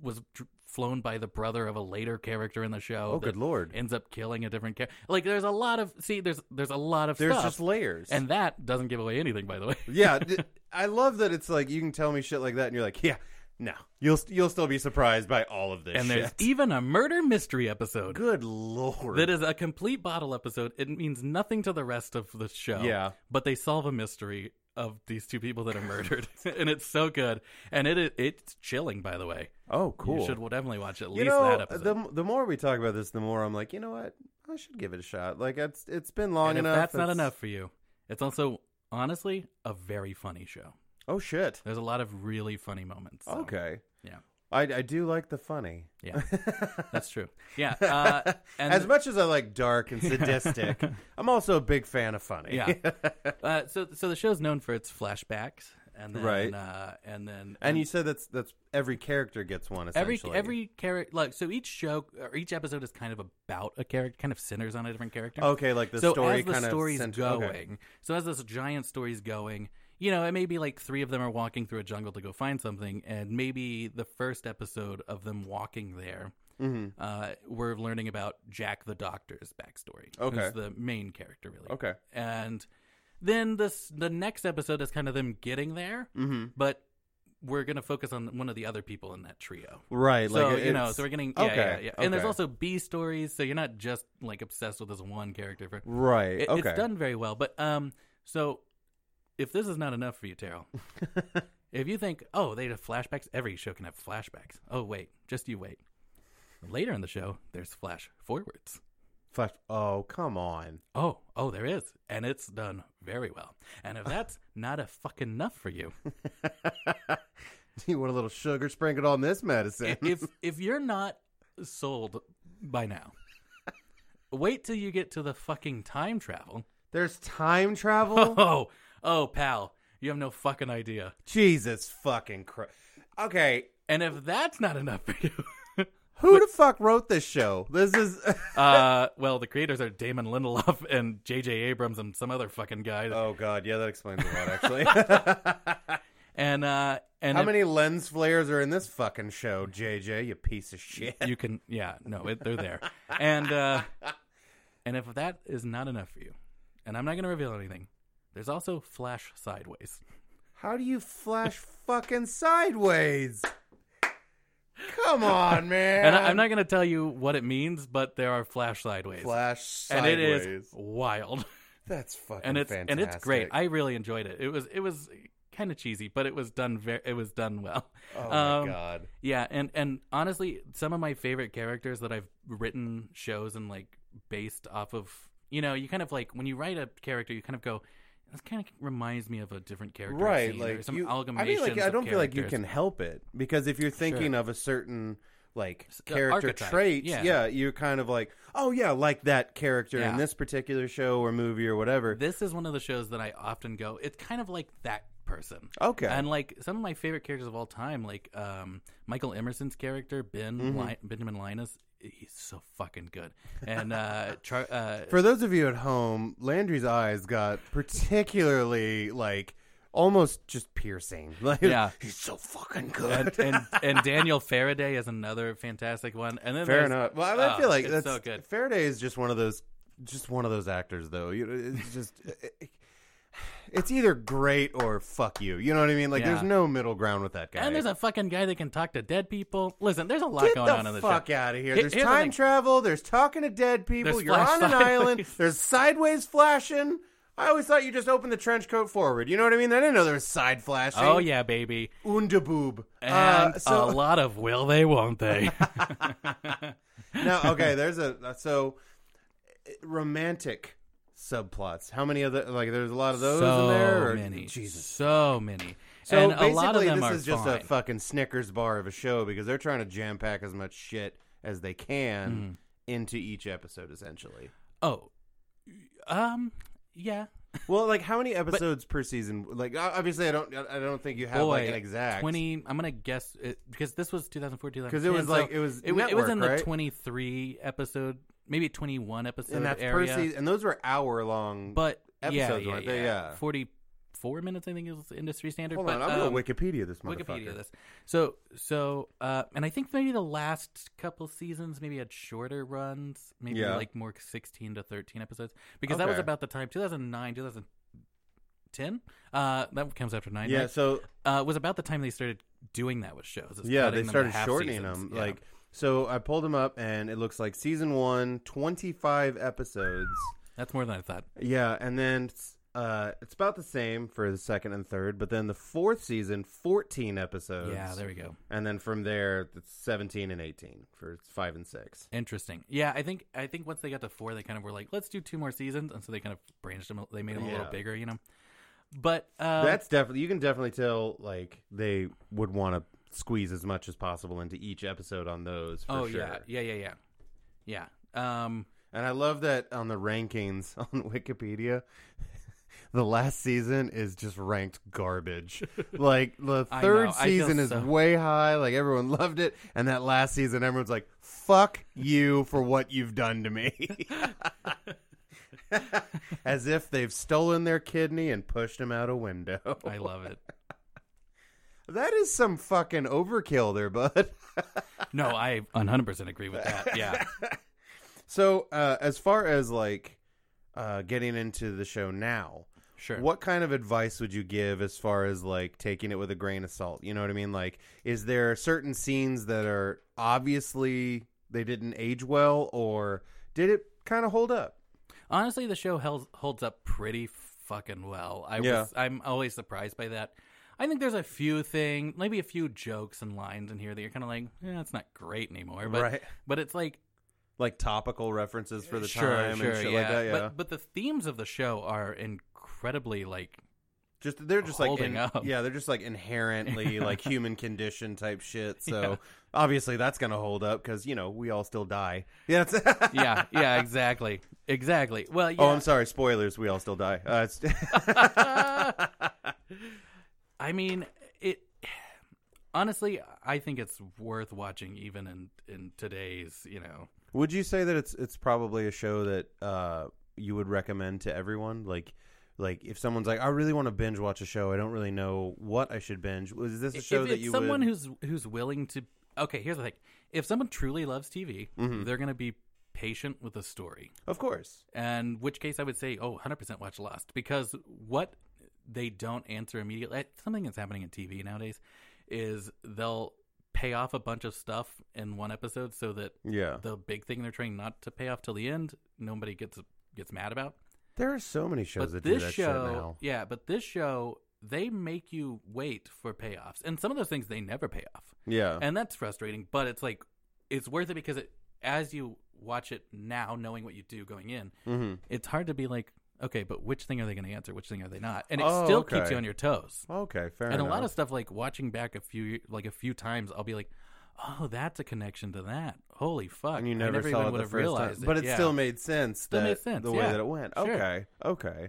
was dr- flown by the brother of a later character in the show. oh good lord Ends up killing a different character. Like there's a lot of see. There's there's a lot of there's stuff. just layers And that doesn't give away anything, by the way. yeah, th- I love that it's like you can tell me shit like that, and you're like, yeah, no, you'll you'll still be surprised by all of this. and there's even a murder mystery episode good lord, that is a complete bottle episode. It means nothing to the rest of the show. Yeah. but they solve a mystery of these two people that are murdered, and it's so good. And it is it's chilling, by the way. oh cool. You should definitely watch at You least know, that episode. the the more we talk about this, the more I'm like, you know what, I should give it a shot. Like it's it's been long and if enough. that's not enough for you, it's also honestly a very funny show. Oh shit. There's a lot of really funny moments. so, Okay. Yeah. I, I do like the funny. Yeah. That's true. Yeah. Uh, and as much as I like dark and sadistic, I'm also a big fan of funny. Yeah. uh, so so the show's known for its flashbacks, and then Right. uh, and then And you said that's that's every character gets one every essentially. every character like so each show or each episode is kind of about a character, kind of centers on a different character. okay, like the so story as the kind story's of going, okay. so as this giant story's going, you know, it may be like three of them are walking through a jungle to go find something, and maybe the first episode of them walking there, Mhm. uh, we're learning about Jack the Doctor's backstory. Okay. who's the main character really. Okay. and then this the next episode is kind of them getting there, Mm-hmm. but we're gonna focus on one of the other people in that trio. Right. So like you know, so we're getting yeah, okay, yeah, yeah. And there's also B stories, so you're not just like obsessed with this one character. For right. it, okay. it's done very well. But um, so if this is not enough for you, Terrell, if you think, oh, they have flashbacks, every show can have flashbacks. Oh, wait, just you wait. Later in the show, there's flash forwards. Flash. Oh, come on. Oh, oh, there is, and it's done very well. And if that's not a fucking enough for you, Do you want a little sugar sprinkled on this medicine? if if you're not sold by now, wait till you get to the fucking time travel. There's time travel. Oh, oh, pal, you have no fucking idea. Jesus fucking Christ. Okay, And if that's not enough for you, who the fuck wrote this show? This is. uh, well, the creators are Damon Lindelof and J.J. Abrams and some other fucking guy. oh God, yeah, that explains a lot actually. And uh, and How many lens flares are in this fucking show, JJ? You piece of shit. you can, yeah, no, it, they're there. And uh, and if that is not enough for you, and I'm not going to reveal anything, there's also Flash Sideways. How do you flash fucking sideways? Come on, man. And I, I'm not going to tell you what it means, but there are Flash Sideways, flash and it is wild. That's fucking and it's fantastic. and it's great. I really enjoyed it. It was it was kind of cheesy, but it was done very it was done well. oh my um, god. Yeah, and and honestly, some of my favorite characters that I've written shows and like based off of, you know, you kind of like when you write a character, you kind of go, this kind of reminds me of a different character, Right, seen," or like some you, I mean, like I don't feel like you can help it because if you're thinking of a certain like character archetype, traits, yeah. yeah. you're kind of like, oh yeah, like that character Yeah. in this particular show or movie or whatever. This is one of the shows that I often go. It's kind of like that person. Okay, And like some of my favorite characters of all time, like um, Michael Emerson's character Ben Mm-hmm. Li- Benjamin Linus, he's so fucking good. And uh, Char- uh, For those of you at home, Landry's eyes got particularly like almost just piercing. Like, Yeah. he's so fucking good. and, and and Daniel Faraday is another fantastic one. And then Fair enough. Well, I, oh, feel like that's so good. Faraday is just one of those, just one of those actors, though. You know, it's just. It's either great or fuck you. You know what I mean? Like, there's no middle ground with that guy. And there's a fucking guy that can talk to dead people. Listen, there's a lot Get going the on in this fuck show. out of here. Here- There's here's the time thing. travel. There's talking to dead people. There's You're flash on an sideways. island. There's sideways flashing. I always thought you just opened the trench coat forward. You know what I mean? I didn't know there was side flashing. Oh yeah, baby. Undaboob. And Uh, so a lot of will they, won't they? now, okay, there's a so romantic subplots. How many of the like? There's a lot of those so in there. Or, many, Jesus. so many. So and basically, a lot of them this is just fine. a fucking Snickers bar of a show because they're trying to jam pack as much shit as they can Mm-hmm. into each episode, essentially. oh, um, yeah. Well, like how many episodes per season? Like obviously, I don't. I don't think you have Boy, like an exact twenty. I'm gonna guess it, because this was 2004, 2010. because it was so like it was it, wa- it was in network, the 23 episode, maybe 21 episode and that's area. per season, and those were hour long. but episodes, yeah, yeah, weren't they? yeah. 44 minutes, I think, is industry standard. hold but, on, I'm um, gonna Wikipedia this motherfucker. Wikipedia this. So so uh and I think maybe the last couple seasons maybe had shorter runs, maybe Yeah. like more 16 to 13 episodes because that was about the time 2009, 2010. Uh that comes after 9. Yeah, right? so Uh was about the time they started doing that with shows. yeah, they started shortening seasons. them. Yeah. Like, so I pulled them up, and it looks like season one, 25 episodes. that's more than I thought. Yeah, and then uh, it's about the same for the second and third, but then the fourth season, 14 episodes. Yeah, there we go. and then from there, it's 17 and 18 for five and six. Interesting. Yeah, I think I think once they got to 4 they kind of were like, let's do two more seasons and so they kind of branched them they made them a little Yeah. bigger, you know. But uh That's definitely you can definitely tell like they would want to squeeze as much as possible into each episode on those. For Oh sure. yeah. Yeah, yeah, yeah. Yeah. Um And I love that on the rankings on Wikipedia, the last season is just ranked garbage. like the third know, I feel season is so- way high. Like everyone loved it, and that last season, everyone's like, "Fuck you for what you've done to me." As if they've stolen their kidney and pushed him out a window. I love it. That is some fucking overkill there, bud. No, I 100% agree with that. Yeah. so, uh, as far as like uh, getting into the show now, Sure. what kind of advice would you give as far as like taking it with a grain of salt? You know what I mean? Like, is there certain scenes that are obviously they didn't age well, or did it kind of hold up? Honestly, the show held, holds up pretty fucking well. I Yeah. was I'm always surprised by that. I think there's a few thing, maybe a few jokes and lines in here that you're kind of like, yeah, it's not great anymore. But Right. but it's like Like topical references for the sure, time sure, and shit yeah. like that. Yeah, But but the themes of the show are incredibly like just they're just like in- up. yeah, they're just like inherently like human condition type shit. So Yeah. obviously that's gonna hold up because you know we all still die. Yeah. yeah yeah exactly exactly. Well yeah. Oh, I'm sorry. Spoilers. We all still die. Uh, I mean, it. Honestly, I think it's worth watching, even in in today's, you know. Would you say that it's it's probably a show that uh, you would recommend to everyone? Like, like if someone's like, I really want to binge watch a show, I don't really know what I should binge. Was this a show that you someone would? who's who's willing to, okay, here's the thing: if someone truly loves TV, Mm-hmm. they're going to be patient with the story. Of course. And which case I would say, oh, 100% watch Lost because what they don't answer immediately, something that's happening in TV nowadays, is they'll pay off a bunch of stuff in one episode so that Yeah. the big thing they're trying not to pay off till the end, nobody gets gets mad about. There are so many shows But that this do that show, yeah, but this show they make you wait for payoffs, and some of those things they never pay off, Yeah. and that's frustrating. But it's like it's worth it because it as you watch it now, knowing what you do going in, mm-hmm. it's hard to be like, okay, but which thing are they going to answer? Which thing are they not? And it Oh, still keeps you on your toes. Okay. Fair enough. and enough. a lot of stuff like watching back a few like a few times, I'll be like, oh, that's a connection to that. Holy fuck! and you never, never saw even would have realized time, it. but it Yeah. still made sense. Still that, made sense, the way yeah. that it went. Sure. Okay. Okay.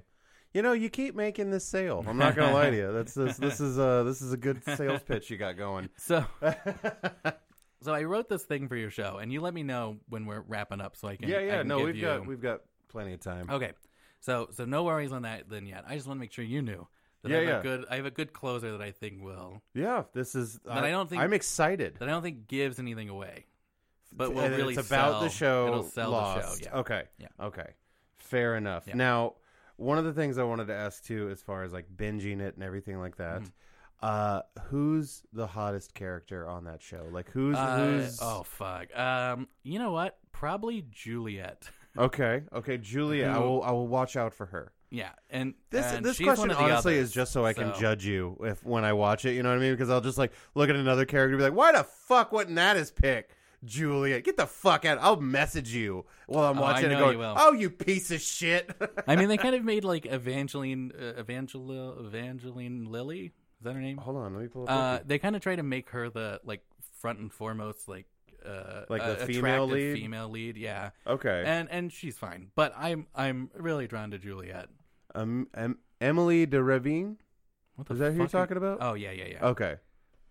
You know, you keep making this sale. I'm not gonna lie to you. That's this. This is uh this is a good sales pitch you got going. So, so I wrote this thing for your show, and you let me know when we're wrapping up, so I can. yeah, yeah. can No, we've you- got we've got plenty of time. Okay, so so no worries on that then yet. I just want to make sure you knew that Yeah, I have yeah. a good I have a good closer that I think will Yeah, this is. But I don't think- I'm excited. that I don't think gives anything away, but will really it's about sell, the show. It'll sell Lost. the show. Yeah. Okay. Yeah. Okay. Fair enough. Yeah. Now, one of the things I wanted to ask too, as far as like binging it and everything like that, Mm-hmm. uh, who's the hottest character on that show? Like who's Uh, who's? oh fuck. Um, you know what? Probably Juliet. Okay. Okay. Julia, I will. I will watch out for her. yeah, and This and this she's question one of the honestly others, is just so I can so- judge you if when I watch it. You know what I mean? Because I'll just like look at another character and be like, "Why the fuck wouldn't that his pick?" Julia, get the fuck out! I'll message you while I'm Oh, I watching it. know Going, you will. "Oh, you piece of shit!" I mean, they kind of made like Evangeline, uh, Evangeline, Evangeline Lilly. Is that her name? Hold on, let me pull up. Uh, they kind of try to make her the like front and foremost like uh, Like the uh, female lead? female lead. Yeah, okay. and and she's fine, but I'm I'm really drawn to Juliet. um, em- Emily de Ravine. What the Is that who you're talking about? Oh yeah, yeah, yeah. Okay.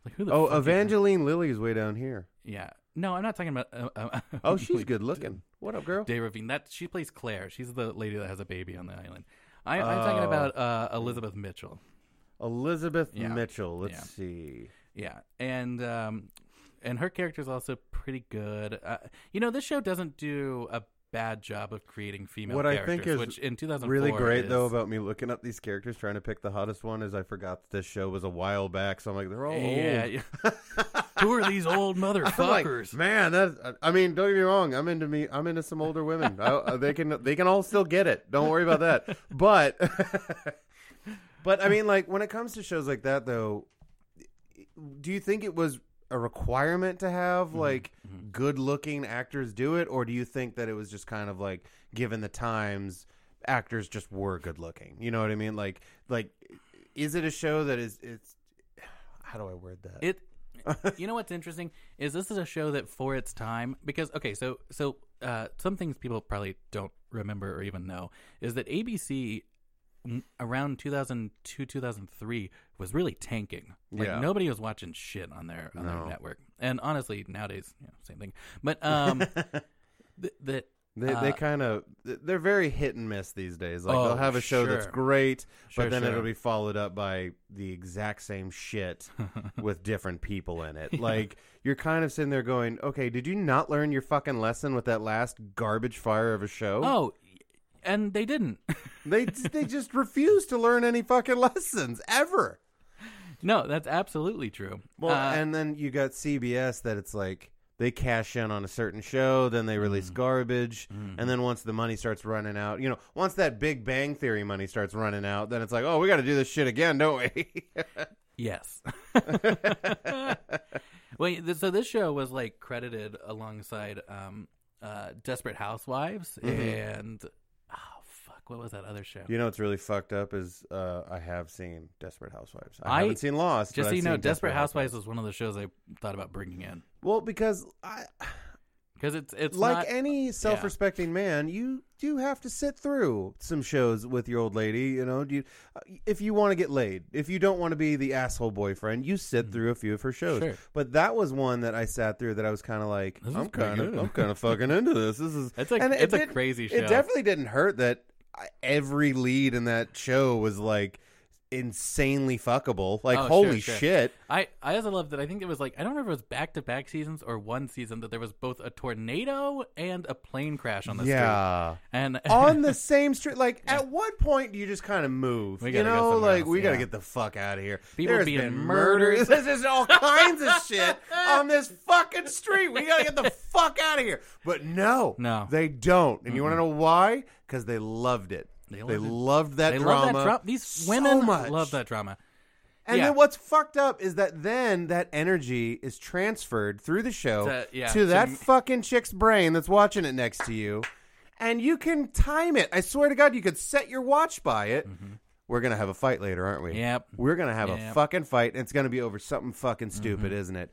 Like who the Oh, is? Evangeline Lilly's way down here. Yeah. No, I'm not talking about. Uh, uh, Oh, she's good looking. What up, girl? Day Ravine. That she plays Claire. She's the lady that has a baby on the island. I, I'm talking Oh. about uh, Elizabeth Mitchell. Elizabeth Yeah. Mitchell. Let's Yeah. see. Yeah, and um, and her character is also pretty good. Uh, you know, this show doesn't do a bad job of creating female What I think is which in 2004 Really great is, though about me looking up these characters trying to pick the hottest one is I forgot that this show was a while back, so I'm like they're all Yeah, old. yeah. Who are these old I'm like, motherfuckers? man, that I mean, don't get me wrong. I'm into me. I'm into some older women. I, uh, they can they can all still get it. Don't worry about that. But but I mean, like when it comes to shows like that, though, do you think it was a requirement to have like good looking actors do it, or do you think that it was just kind of like given the times, actors just were good looking? You know what I mean? Like like, is it a show that is it's how do I word that? It. you know what's interesting is this is a show that for its time because okay so so uh, some things people probably don't remember or even know is that ABC around 2002 2003 was really tanking. Like Yeah. nobody was watching shit on their on No. their network. And honestly, nowadays, you know, same thing. But um, the, the They Uh, they kind of they're very hit and miss these days. Like Oh, they'll have a show that's great, Sure, but then sure. it'll be followed up by the exact same shit with different people in it. Like you're kind of sitting there going, "Okay, did you not learn your fucking lesson with that last garbage fire of a show?" oh, and they didn't. They they just refuse to learn any fucking lessons ever. no, that's absolutely true. Well, Uh, and then you got CBS that it's like they cash in on a certain show, then they Mm. release garbage, and then once the money starts running out, you know, once that Big Bang Theory money starts running out, then it's like, oh, we got to do this shit again, don't we? Yes. well, th- so this show was like credited alongside um, uh, Desperate Housewives and oh fuck, what was that other show? you know what's really fucked up is uh, I have seen Desperate Housewives. I, I- haven't seen Lost. Just so you know, seen Desperate Housewives was one of the shows I thought about bringing in Well, because I, because it's it's like not, any self-respecting man, you do have to sit through some shows with your old lady. You know, do you, if you want to get laid, if you don't want to be the asshole boyfriend, you sit through a few of her shows. Mm-hmm. Sure. But that was one that I sat through that I was kind of like, I'm kind of. I'm kind of fucking into this. This is It's a and it it's a crazy show. It definitely didn't hurt that every lead in that show was like insanely fuckable. Like, Oh, holy sure, sure. shit. I I also love that. I think it was like I don't remember if it was back to back seasons or one season that there was both a tornado and a plane crash on the street. And on the same street. Like, at what point do you just kind of move? You know, like else, we gotta yeah. get the fuck out of here. People There's being murdered. murders. There's just all kinds of shit on this fucking street. We gotta get the fuck out of here. But no, No. they don't. And you want to know why? Because they loved it. They They, loved that they drama. love that drama. These so women much. love that drama. And Yeah. then what's fucked up is that then that energy is transferred through the show To- yeah, to that fucking chick's brain that's watching it next to you. And you can time it. I swear to God, you could set your watch by it. We're going to have a fight later, aren't we? Mm-hmm. Yep. We're going to have a fucking fight, and it's going to be over something fucking stupid, Mm-hmm. isn't it?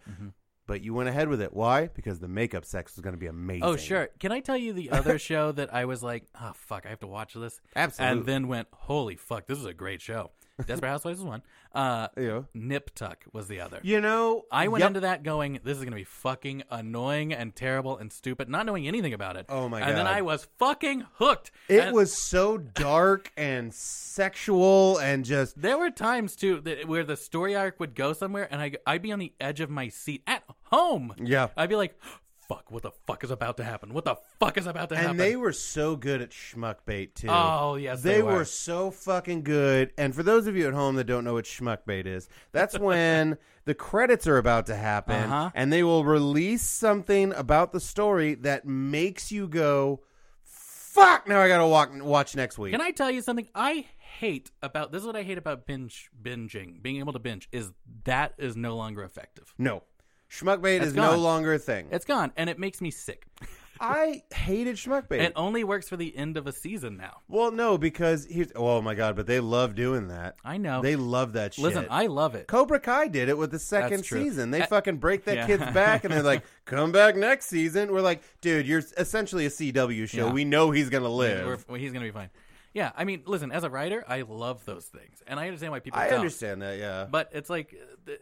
But you went ahead with it. Why? Because the makeup sex was going to be oh, amazing. Oh, sure. Can I tell you the other show that I was like, oh, fuck, I have to watch this? Absolutely. And then went, holy fuck, this is a great show. Desperate Housewives is one. Uh, Yeah. Nip Tuck was the other. You know, I went yep. into that going, this is going to be fucking annoying and terrible and stupid, not knowing anything about it. Oh, my god. And then I was fucking hooked. It And was so dark and sexual and just There were times too that where the story arc would go somewhere, and I I'd be on the edge of my seat at home. Yeah. I'd be like, "Fuck! What the fuck is about to happen? What the fuck is about to happen?" And they were so good at schmuck bait too. Oh, yes, they, they were. were. so fucking good. And for those of you at home that don't know what schmuck bait is, that's when the credits are about to happen, Uh-huh. and they will release something about the story that makes you go, "Fuck!" Now I gotta walk, watch next week. Can I tell you something? I hate about this is what I hate about binge binging. Being able to binge is that is no longer effective. no, schmuck bait It's is no gone. longer a thing. It's gone, and it makes me sick. I hated schmuck bait. It only works for the end of a season now. well, no, because here's oh my god, but they love doing that. I know. They love that shit. Listen, I love it. Cobra Kai did it with the second true. season. They Uh, fucking break that yeah. kid's back and they're like, come back next season. We're like, dude, you're essentially a CW show. Yeah. We know he's going to live. We're- well, he's gonna be fine. Yeah, I mean, listen, as a writer, I love those things, and I understand why people. I don't. understand that, yeah. But it's like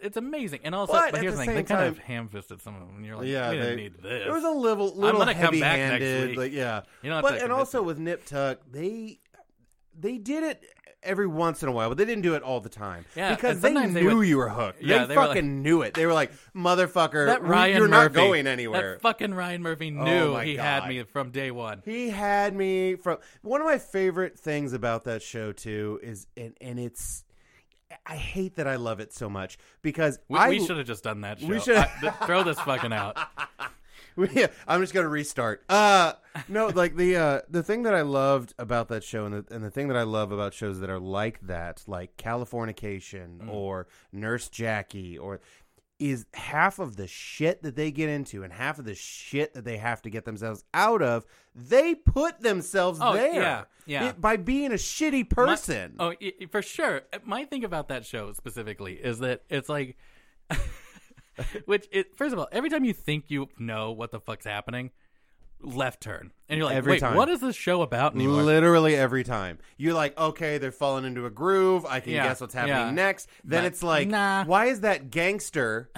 it's amazing, and also, But but, at here's the the thing: they same kind of time- ham-fisted some of them. And you're like, yeah, we didn't they- need this. It was a little, little gonna come back next heavy-handed. week. Like, yeah, You don't have but and also with Nip Tuck, they they did it every once in a while, but they didn't do it all the time. Yeah, because they sometimes they knew would- you were hooked. Yeah, they, they were like- fucking knew it. They were like, motherfucker, that Ryan you're Murphy, not going anywhere. That fucking Ryan Murphy Oh knew my he God. had me from day one. He had me from one of my favorite things about that show too is and and it's I hate that I love it so much because We, we should have just done that. Show. We should- throw this fucking out. Yeah, I'm just gonna restart. Uh no, like the uh the thing that I loved about that show and the and the thing that I love about shows that are like that, like Californication Mm. or Nurse Jackie or is half of the shit that they get into and half of the shit that they have to get themselves out of, they put themselves Oh, there. yeah, yeah. It- by being a shitty My- person. oh, i- i- for sure. My thing about that show specifically is that it's like, which it first of all, every time you think you know what the fuck's happening, left turn, and you're like, Every wait, time. what is this show about anymore? Literally every time. You're like, okay, they're falling into a groove. I can Yeah, guess what's happening yeah. next. Then But it's like, nah. why is that gangster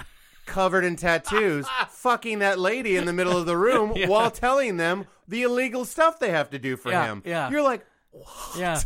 covered in tattoos fucking that lady in the middle of the room Yeah. while telling them the illegal stuff they have to do for Yeah, him? yeah. You're like, yeah,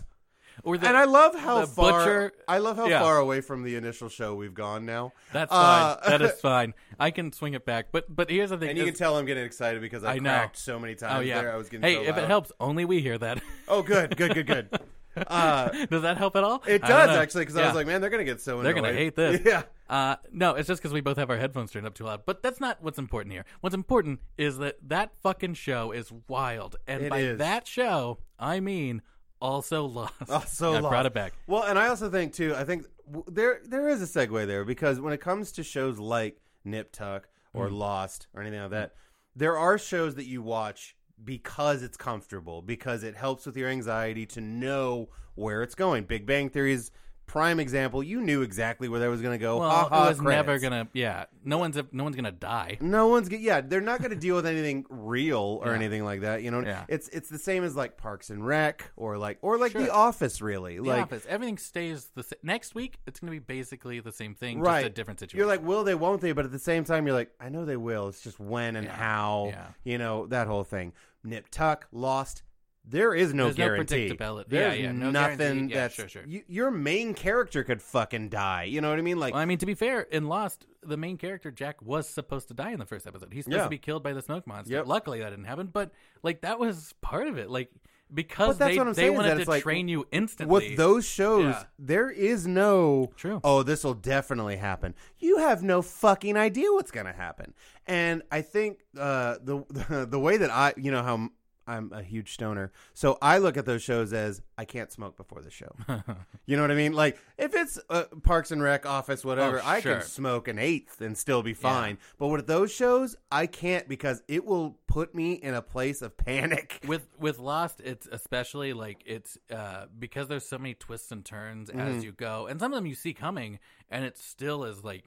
or the, and I love how the far butcher- I love how yeah. far away from the initial show we've gone now. that's Uh, fine. that is fine. I can swing it back, but but here's the thing. And you can tell I'm getting excited because I, I cracked so many times oh yeah, there. I was getting hey, so if it helps, only we hear that. Oh, good, good, good, good. Uh, Does that help at all? it does actually because I was like, man, they're gonna get so They're gonna hate this. Yeah. Uh, no, it's just because we both have our headphones turned up too loud. But that's not what's important here. What's important is that that fucking show is wild, and It by is. that show, I mean also lost. Also I brought it back. Well, and I also think too. I think there there is a segue there because when it comes to shows like Nip Tuck or Mm. Lost or anything like that, there are shows that you watch because it's comfortable because it helps with your anxiety to know where it's going. Big Bang Theory's prime example. You knew exactly where that was going to go. Well, ha, ha, it was never gonna. Yeah, no one's no one's gonna die. No one's get yeah. They're not going to deal with anything real or Yeah. anything like that. You know, Yeah. it's it's the same as like Parks and Rec or like or like Sure. The Office. Really, The like Office, everything stays the same. Next week, it's gonna be basically the same thing, right, just a different situation. You're like, will they? Won't they? But at the same time, you're like, I know they will. It's just when and Yeah. how. Yeah. You know that whole thing. Nip Tuck, Lost. There is no There's no guarantee. predictability. There's Yeah, yeah, no nothing guarantee. Yeah, that's sure, sure. You, your main character could fucking die. You know what I mean? Like, Well, I mean, to be fair, in Lost, the main character Jack was supposed to die in the first episode. He's supposed Yeah. to be killed by the smoke monster. Yep. Luckily, that didn't happen. But like, that was part of it. Like, because But that's they what I'm they saying is wanted that to it's like, train you instantly. with those shows, Yeah. there is no True. Oh, this will definitely happen. You have no fucking idea what's going to happen. And I think uh, the the way that I, you know, how I'm a huge stoner, so I look at those shows as I can't smoke before the show. you know what I mean? Like if it's uh, Parks and Rec, Office, whatever, Oh, I sure. can smoke an eighth and still be fine. But with those shows, I can't because it will put me in a place of panic. with with Lost, it's especially like it's uh, because there's so many twists and turns Mm-hmm. as you go, and some of them you see coming, and it still is like,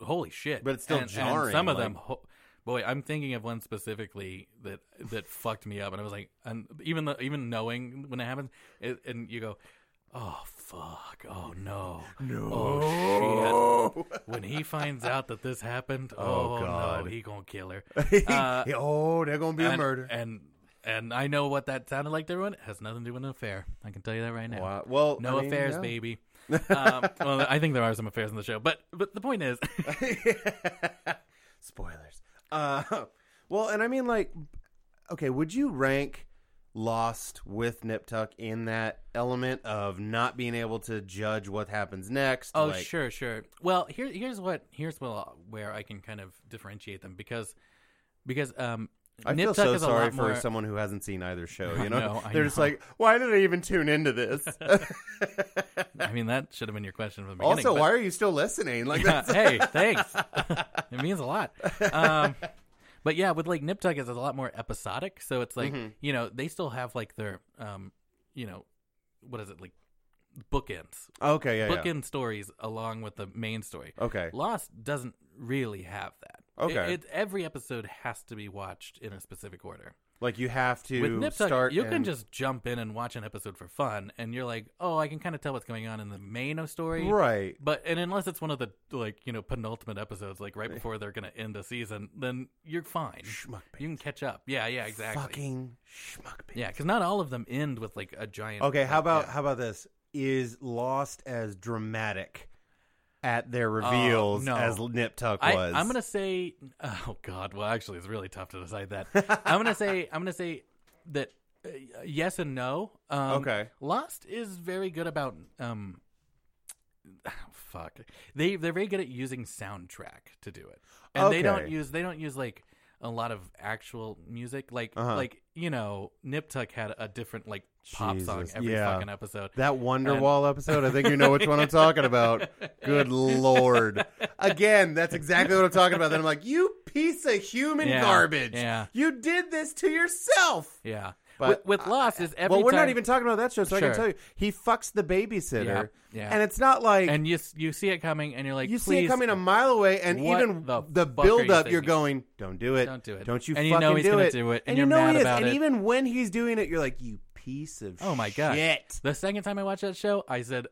holy shit! But it's still And- and jarring, some of like- them, ho- boy, I'm thinking of one specifically that that fucked me up, and I was like, and even the, even knowing when it happens, it, and you go, oh fuck, oh no, No. oh shit. When he finds out that this happened, Oh, oh, God. no, he gonna kill her. Uh, oh, they're gonna be a murder. And and I know what that sounded like to everyone. It has nothing to do with an affair. I can tell you that right now. Wow. Well, No I mean, affairs, yeah. baby. um, well, I think there are some affairs in the show, but but the point is, Spoilers. Uh, well, and I mean, like, okay, would you rank Lost with Nip Tuck in that element of not being able to judge what happens next? oh Like, sure, sure. Well, here here's what here's what, where I can kind of differentiate them because because um, I Nip feel Tuck so is a sorry lot for more. someone who hasn't seen either show. I You know, know, I they're just know. like, why did I even tune into this? I mean, that should have been your question from the beginning. also, but- why are you still listening? Like, that's, hey, thanks. it means a lot. Um, but yeah, with like Nip Tuck, it's a lot more episodic. So it's like Mm-hmm. you know they still have like their um, you know, what is it like bookends, okay, yeah, yeah. bookend stories along with the main story. Okay, Lost doesn't really have that. Okay. it, it, every episode has to be watched in a specific order. like you have to With Nip Tuck, start. you can just jump in and watch an episode for fun, and you're like, oh, I can kind of tell what's going on in the main of story, right. but and unless it's one of the like you know penultimate episodes, like right before they're gonna end the season, then you're fine. Schmuck You can catch up. Yeah, yeah, exactly. Fucking schmuck. bitch. Yeah, because not all of them end with like a giant. Okay, how about yeah. how about this? Is Lost as dramatic at their reveals Oh, no. as Nip Tuck was? I'm gonna say, oh god. Well, actually, it's really tough to decide that. I'm gonna say, I'm gonna say that uh, yes and no. Um, Okay. Lost is very good about um. Fuck. They they're very good at using soundtrack to do it, and they don't use they don't use like a lot of actual music. Like Uh-huh. like you know, Nip Tuck had a different like pop song every yeah. fucking episode. that And- Wonderwall episode. I think you know which one I'm talking about. Good lord! Again, that's exactly what I'm talking about. Then I'm like, you piece of human Yeah, garbage. yeah. You did this to yourself. Yeah. But with, with Lost is every well, we're not even talking about that show, so I can tell you, he fucks the babysitter, Yeah, yeah. and it's not like and you s- you see it coming, and you're like, you see it "Please, coming a mile away, and what even the the, fuck are build you up, you're thinking? going, "Don't do it, Don't do it." don't you And you fucking know he's do gonna it, do it, and you you're know mad he is, about and it. even when he's doing it, you're like, "You piece of Oh my god!" shit." The second time I watched that show, I said,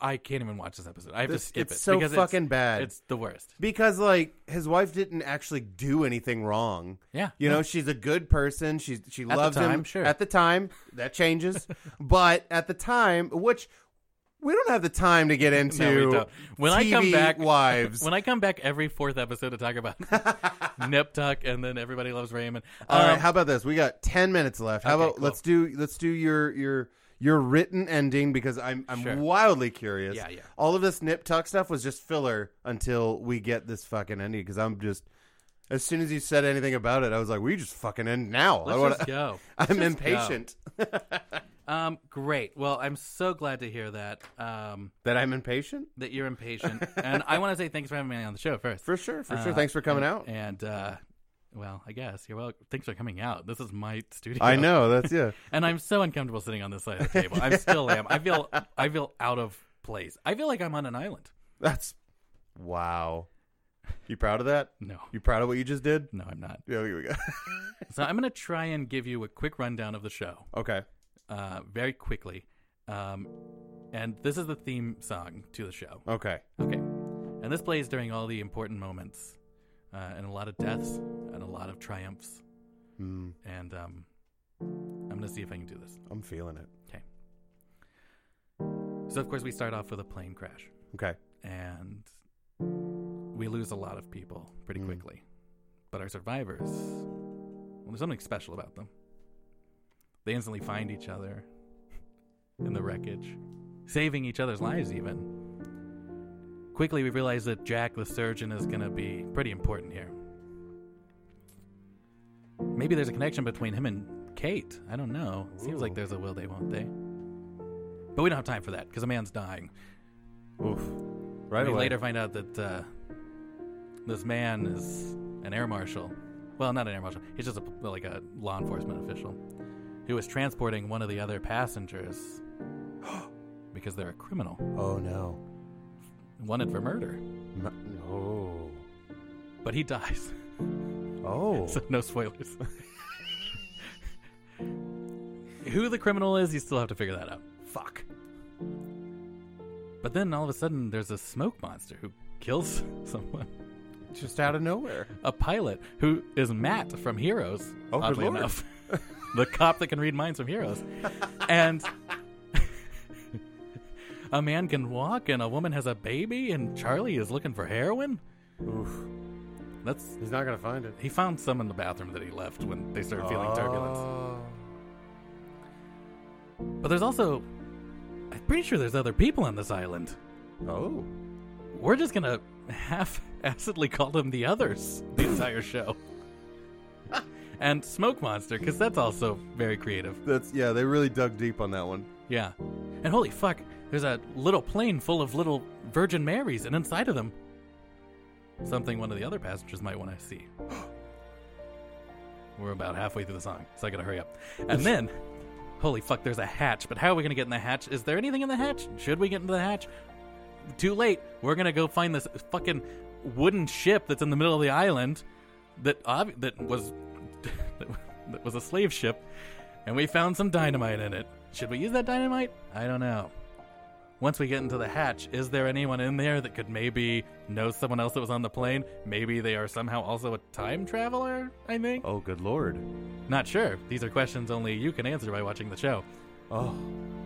"I can't even watch this episode. I have This- to skip it. it's it so because fucking bad. It's the worst." because like his wife didn't actually do anything wrong. Yeah, You no. know, she's a good person. She she the loves time, him. sure. At the time, that changes. but at the time, which we don't have the time to get into. No. When I come back, wives. when I come back every fourth episode to talk about Nip Tuck, and then everybody loves Raymond. All right, Um, how about this? We got ten minutes left. How Okay, about cool. let's do let's do your your your written ending because I'm I'm Sure. wildly curious. Yeah, yeah. All of this nip tuck stuff was just filler until we get this fucking ending because I'm just. As soon as you said anything about it, I was like, "We just fucking end now." I let's wanna, just go. I'm Let's just impatient. go. Um, great. Well, I'm so glad to hear that. Um, that I'm impatient that you're impatient, and I want to say thanks for having me on the show first. for sure. For sure. Uh, Thanks for coming out. And uh, well, I guess you're well. Thanks for coming out. This is my studio. I know that's yeah. and I'm so uncomfortable sitting on this side of the table. I still am. I feel I feel out of place. I feel like I'm on an island. That's wow. You proud of that? No, You proud of what you just did? no, I'm not. Yeah, here we go. So I'm gonna try and give you a quick rundown of the show, okay. uh, very quickly. Um, and this is the theme song to the show. Okay. Okay. And this plays during all the important moments, uh, and a lot of deaths, lot of triumphs. Hmm. And um, I'm going to see if I can do this. I'm feeling it. Okay. So, of course, we start off with a plane crash, Okay. and we lose a lot of people pretty Mm. quickly. But our survivors, well, there's something special about them. They instantly find each other in the wreckage, saving each other's lives, even. Quickly, we realize that Jack the surgeon is going to be pretty important here. Maybe there's a connection between him and Kate. I don't know. Seems like there's a will they, won't they. But we don't have time for that because a man's dying. Oof. Right we away. later find out that uh, this man is an air marshal. Well, not an air marshal. He's just a, like a law enforcement official who was transporting one of the other passengers because they're a criminal, Oh no. wanted for murder. No. oh. But he dies. Oh. so no spoilers. Who the criminal is, you still have to figure that out. Fuck. But then all of a sudden, there's a smoke monster who kills someone. Just out of nowhere. a pilot who is Matt from Heroes. Oh, oddly enough, the cop that can read minds from Heroes, and a man can walk, and a woman has a baby, and Charlie is looking for heroin. Oof. That's He's not gonna find it. he found some in the bathroom that he left when they started feeling turbulence. Oh. But there's also, I'm pretty sure there's other people on this island. Oh. We're just gonna half-assedly call them the others the entire show. and Smoke Monster, because that's also very creative. That's yeah. They really dug deep on that one. Yeah. And holy fuck, there's a little plane full of little Virgin Marys, and inside of them, something one of the other passengers might want to see. We're about halfway through the song, so I gotta hurry up. And then, holy fuck, there's a hatch. But how are we gonna get in the hatch? Is there anything in the hatch? Should we get into the hatch? Too late. We're gonna go find this fucking wooden ship that's in the middle of the island that ob- that was that was a slave ship, and we found some dynamite in it. Should we use that dynamite? I don't know. Once we get into the hatch, is there anyone in there that could maybe know someone else that was on the plane? Maybe they are somehow also a time traveler, I think? Oh, good lord. Not sure. These are questions only you can answer by watching the show. Oh.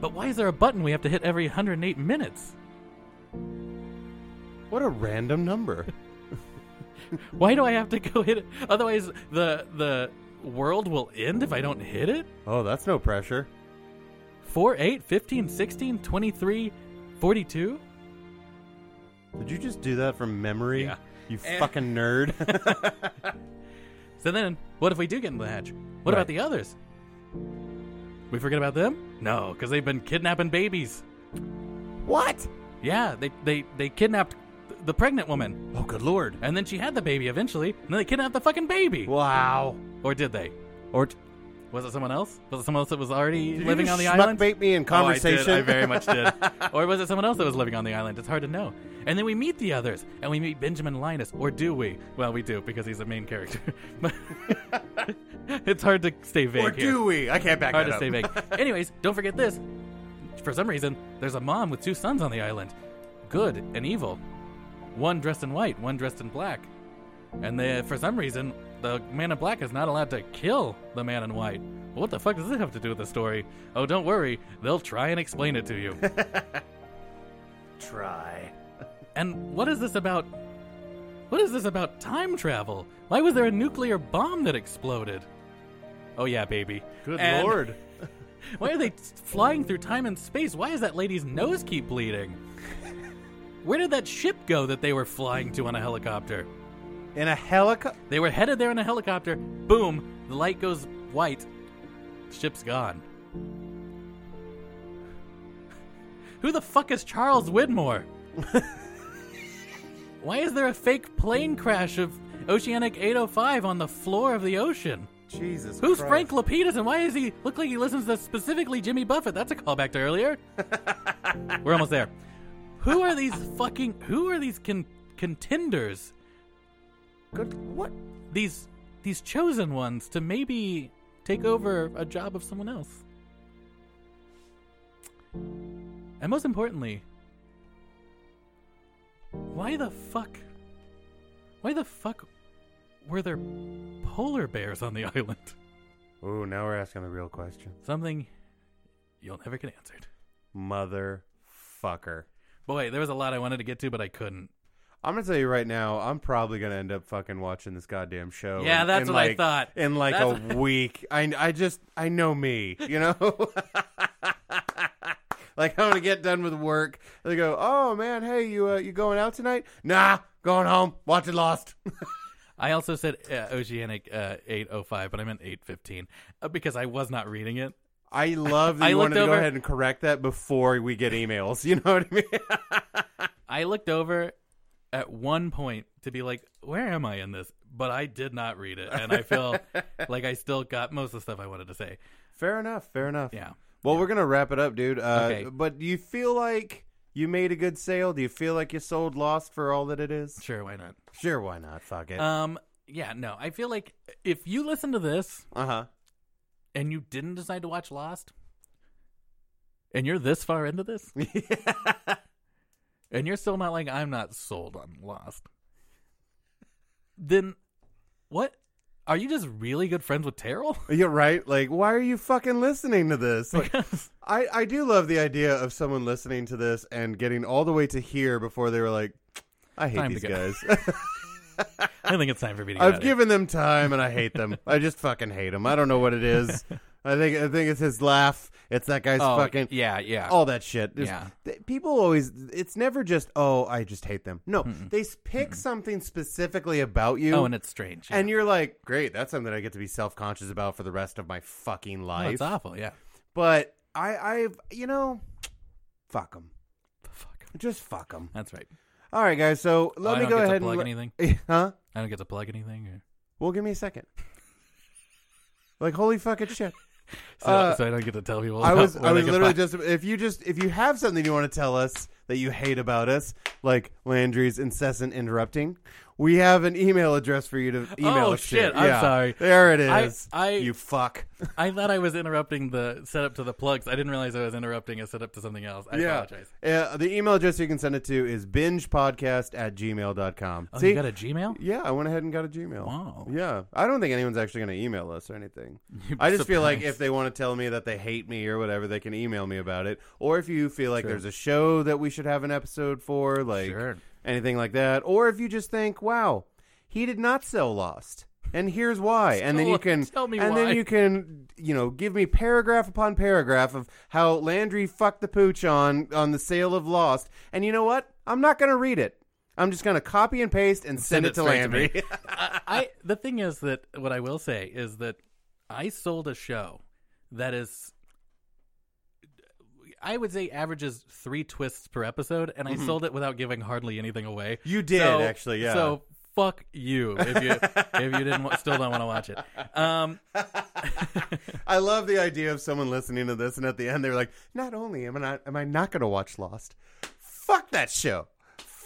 But why is there a button we have to hit every 108 minutes? What a random number. Why do I have to go hit it? Otherwise, the the world will end if I don't hit it? oh, that's no pressure. 4, 8, 15, 16, 23, 42? Did you just do that from memory? Yeah. You Eh. fucking nerd. So then, what if we do get into the hatch? What Right. about the others? We forget about them? No, because they've been kidnapping babies. what? Yeah, they, they, they kidnapped the pregnant woman. Oh, good lord. And then she had the baby eventually, and then they kidnapped the fucking baby. Wow. Or did they? Or t- Was it someone else? Was it someone else that was already Did living on the island? bait me in conversation. Oh, I did. I, very much did. or was it someone else that was living on the island? It's hard to know. And then we meet the others, and we meet Benjamin Linus, or do we? Well, we do because he's the main character. but it's hard to stay vague or here. do we? I can't back Hard to stay vague. Anyways, don't forget this. For some reason, there's a mom with two sons on the island, good and evil. One dressed in white, one dressed in black. And they, for some reason, the man in black is not allowed to kill the man in white. What the fuck does this have to do with the story? Oh, don't worry, they'll try and explain it to you. Try. and what is this about? What is this about time travel? Why was there a nuclear bomb that exploded? Oh yeah, baby. Good And- lord. Why are they flying through time and space? Why does that lady's nose keep bleeding? Where did that ship go that they were flying to on a helicopter? In a helicopter. They were headed there in a helicopter. Boom, the light goes white. Ship's gone. Who the fuck is Charles Widmore? Why is there a fake plane crash of Oceanic 805 on the floor of the ocean? Jesus. Who's Christ. Frank Lapidus and why does he look like he listens to specifically Jimmy Buffett? That's a callback to earlier. We're almost there. Who are these fucking who are these con- contenders? Good. What? These these chosen ones to maybe take over a job of someone else. And most importantly, why the fuck why the fuck were there polar bears on the island? Ooh, now we're asking the real question. Something you'll never get answered. Motherfucker. Boy, there was a lot I wanted to get to, but I couldn't. I'm gonna tell you right now, I'm probably gonna end up fucking watching this goddamn show. Yeah, in- that's in what I thought. In like That's- a week, I I just I know me, you know. like I'm gonna get done with work. They go, oh man, hey, you uh, you going out tonight? Nah, going home, watching Lost. I also said uh, Oceanic uh, 805, but I meant 815 uh, because I was not reading it. I love that I you wanted to go ahead and correct that before we get emails. You know what I mean? I looked over at one point to be like, where am I in this? But I did not read it, and I feel like I still got most of the stuff I wanted to say. fair enough. Fair enough. Yeah. Well, we're gonna wrap it up, dude. Uh, Okay. But do you feel like you made a good sale? Do you feel like you sold Lost for all that it is? Sure, why not? Sure, why not? Fuck it. Um, yeah, no, I feel like if you listen to this uh huh, and you didn't decide to watch Lost, and you're this far into this, and you're still not like I'm not sold on Lost, then what? Are you just really good friends with Terrell? You're right. Like, why are you fucking listening to this? Like, Because I I do love the idea of someone listening to this and getting all the way to here before they were like, I hate Time these guys. I think it's time for me to get I've given them time and I hate them. I just fucking hate them. I don't know what it is. I think I think it's his laugh. It's that guy's Oh, fucking yeah, yeah. all that shit. There's- Yeah. th- people always. It's never just oh I just hate them. No, they s- pick something specifically about you. oh, and it's strange. Yeah. and you're like, great, that's something I get to be self conscious about for the rest of my fucking oh, life. it's awful. Yeah. But I, I've, you know, fuck them. Fuck. Just fuck them. That's right. All right, guys. So let Oh, I me don't go get to ahead plug and anything. huh? I don't get to plug anything. Or... Well, give me a second. like holy fucking shit. So, Uh, so I don't get to tell people. I was I was literally just if you just if you have something you want to tell us that you hate about us, like Landry's incessant interrupting, we have an email address for you to email Oh, us. shit, I'm Yeah. sorry. There it is. I- I- you fuck. I thought I was interrupting the setup to the plugs. I didn't realize I was interrupting a setup to something else. I apologize. Uh, the email address you can send it to is bingepodcast at gmail.com. Oh, See? you got a Gmail? yeah, I went ahead and got a Gmail. Wow. Yeah. I don't think anyone's actually going to email us or anything. I just feel like if they want to tell me that they hate me or whatever, they can email me about it. Or if you feel like Sure. there's a show that we should have an episode for, like Sure. Anything like that. Or if you just think, wow, he did not sell Lost. And here's why. and then you can Tell me and why. then you can you know give me paragraph upon paragraph of how Landry fucked the pooch on on the sale of Lost. And you know what? I'm not going to read it. I'm just going to copy and paste and send, Send it, it to straight to Landry. me. I, I the thing is that what I will say is that I sold a show that is I would say averages three twists per episode, and I sold it without giving hardly anything away. Mm-hmm. You did, So- actually, yeah. So fuck you if you if you didn't still don't want to watch it. Um, I love the idea of someone listening to this, and at the end they're like, "Not only am I not am I not going to watch Lost, fuck that show,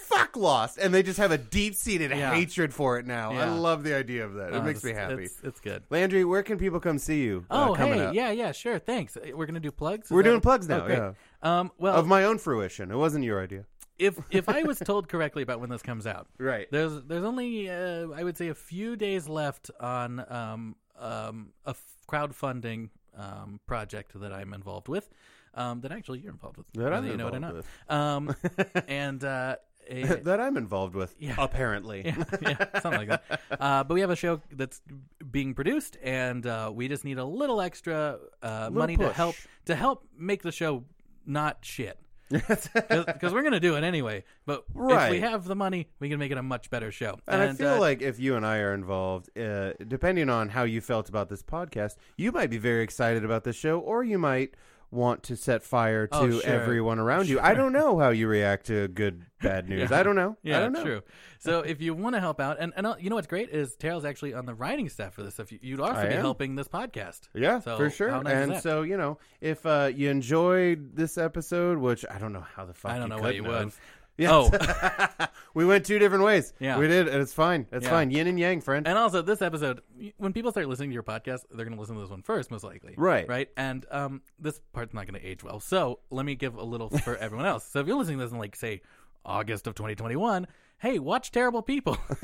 fuck Lost," and they just have a deep seated Yeah. hatred for it now. I Yeah. love the idea of that. It uh, makes me happy. It's, it's good. Landry, where can people come see you? uh, Oh, coming hey, up? yeah, yeah, sure. Thanks. Uh, We're gonna do plugs. Is We're that doing what- plugs oh, now. great. yeah, Um, well, of my own fruition. It wasn't your idea, if if I was told correctly about when this comes out, right? there's there's only uh, I would say a few days left on um um a f- crowdfunding um project that I'm involved with. Um, that actually you're involved with. That I'm you know or not. involved Um, and uh, a, that I'm involved with. Yeah. Apparently, yeah, yeah, something like that. Uh, but we have a show that's being produced, and uh, we just need a little extra uh, money to help to help make the show not shit. Because we're gonna do it anyway. But if we have the money, we can make it a much better show. And, I feel uh, like if you and I are involved, uh, depending on how you felt about this podcast, you might be very excited about this show, or you might want to set fire to Oh, sure. everyone around you. I don't know how you react to good, bad news. Yeah. I don't know. Yeah, I don't know. true. So if you want to help out, and, and uh, you know what's great is Terrell's actually on the writing staff for this. If you, you'd also I be am. helping this podcast. Yeah, So, for sure. nice and so you know, if uh, you enjoyed this episode, which I don't know how the fuck I don't know you what you would. Yeah. Oh. we went two different ways. Yeah. we did, and it's fine. It's Yeah. fine. Yin and yang, friend. And also, this episode, when people start listening to your podcast, they're going to listen to this one first, most likely. Right. Right. And um, this part's not going to age well. So let me give a little for everyone else. So if you're listening to this in, like, say, August of 2021, hey, watch Terrible People.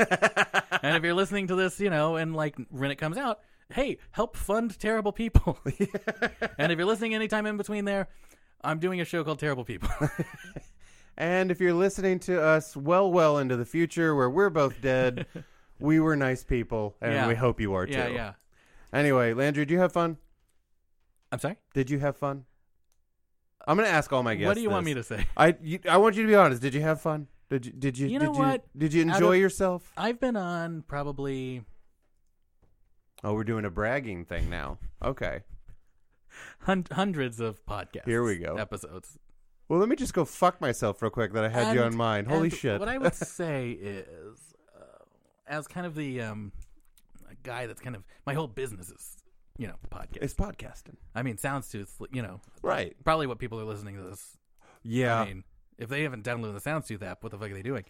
and if you're listening to this, you know, and like when it comes out, hey, help fund Terrible People. and if you're listening anytime in between there, I'm doing a show called Terrible People. And if you're listening to us well, well into the future where we're both dead, we were nice people, and Yeah. we hope you are too. yeah, yeah. Anyway, Landry, did you have fun? I'm sorry? Did you have fun? I'm going to ask all my guests. what do you want me to say? I you, I want you to be honest. Did you have fun? Did you did you, You did know you what? did you Out enjoy of- yourself? I've been on probably Oh, we're doing a bragging thing now. Okay. hun- hundreds of podcasts. Here we go. Episodes. Well, let me just go fuck myself real quick that I had you And- on mine. Holy shit. What I would say is, uh, as kind of the um, guy that's kind of my whole business is, you know, podcast. it's podcasting. I mean, Soundstooth, you know, Right. probably what people are listening to this. Yeah. I mean, if they haven't downloaded the Soundstooth app, what the fuck are they doing?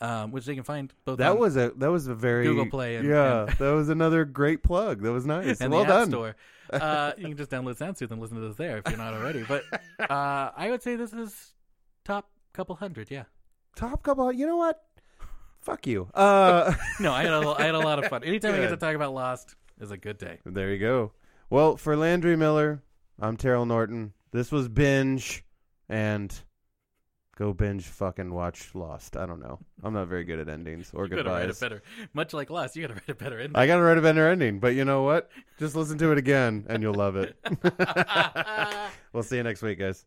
Um, which they can find both that on- was a that was a very Google Play and- yeah and- that was another great plug. That was nice. and well the App done. Store. Uh, you can just download Soundstooth and listen to this there if you're not already. But uh, I would say this is top couple hundred. Yeah. Top couple. You know what? Fuck you. Uh, No, I had a, I had a lot of fun. Anytime I get to talk about Lost is a good day. there you go. Well, for Landry Miller, I'm Terrell Norton. This was binge, and go binge. Fucking watch Lost. I don't know. I'm not very good at endings or You gotta write it better. Much like Lost, you gotta write a better. ending. I gotta write a better ending, but you know what? Just listen to it again, and you'll love it. we'll see you next week, guys.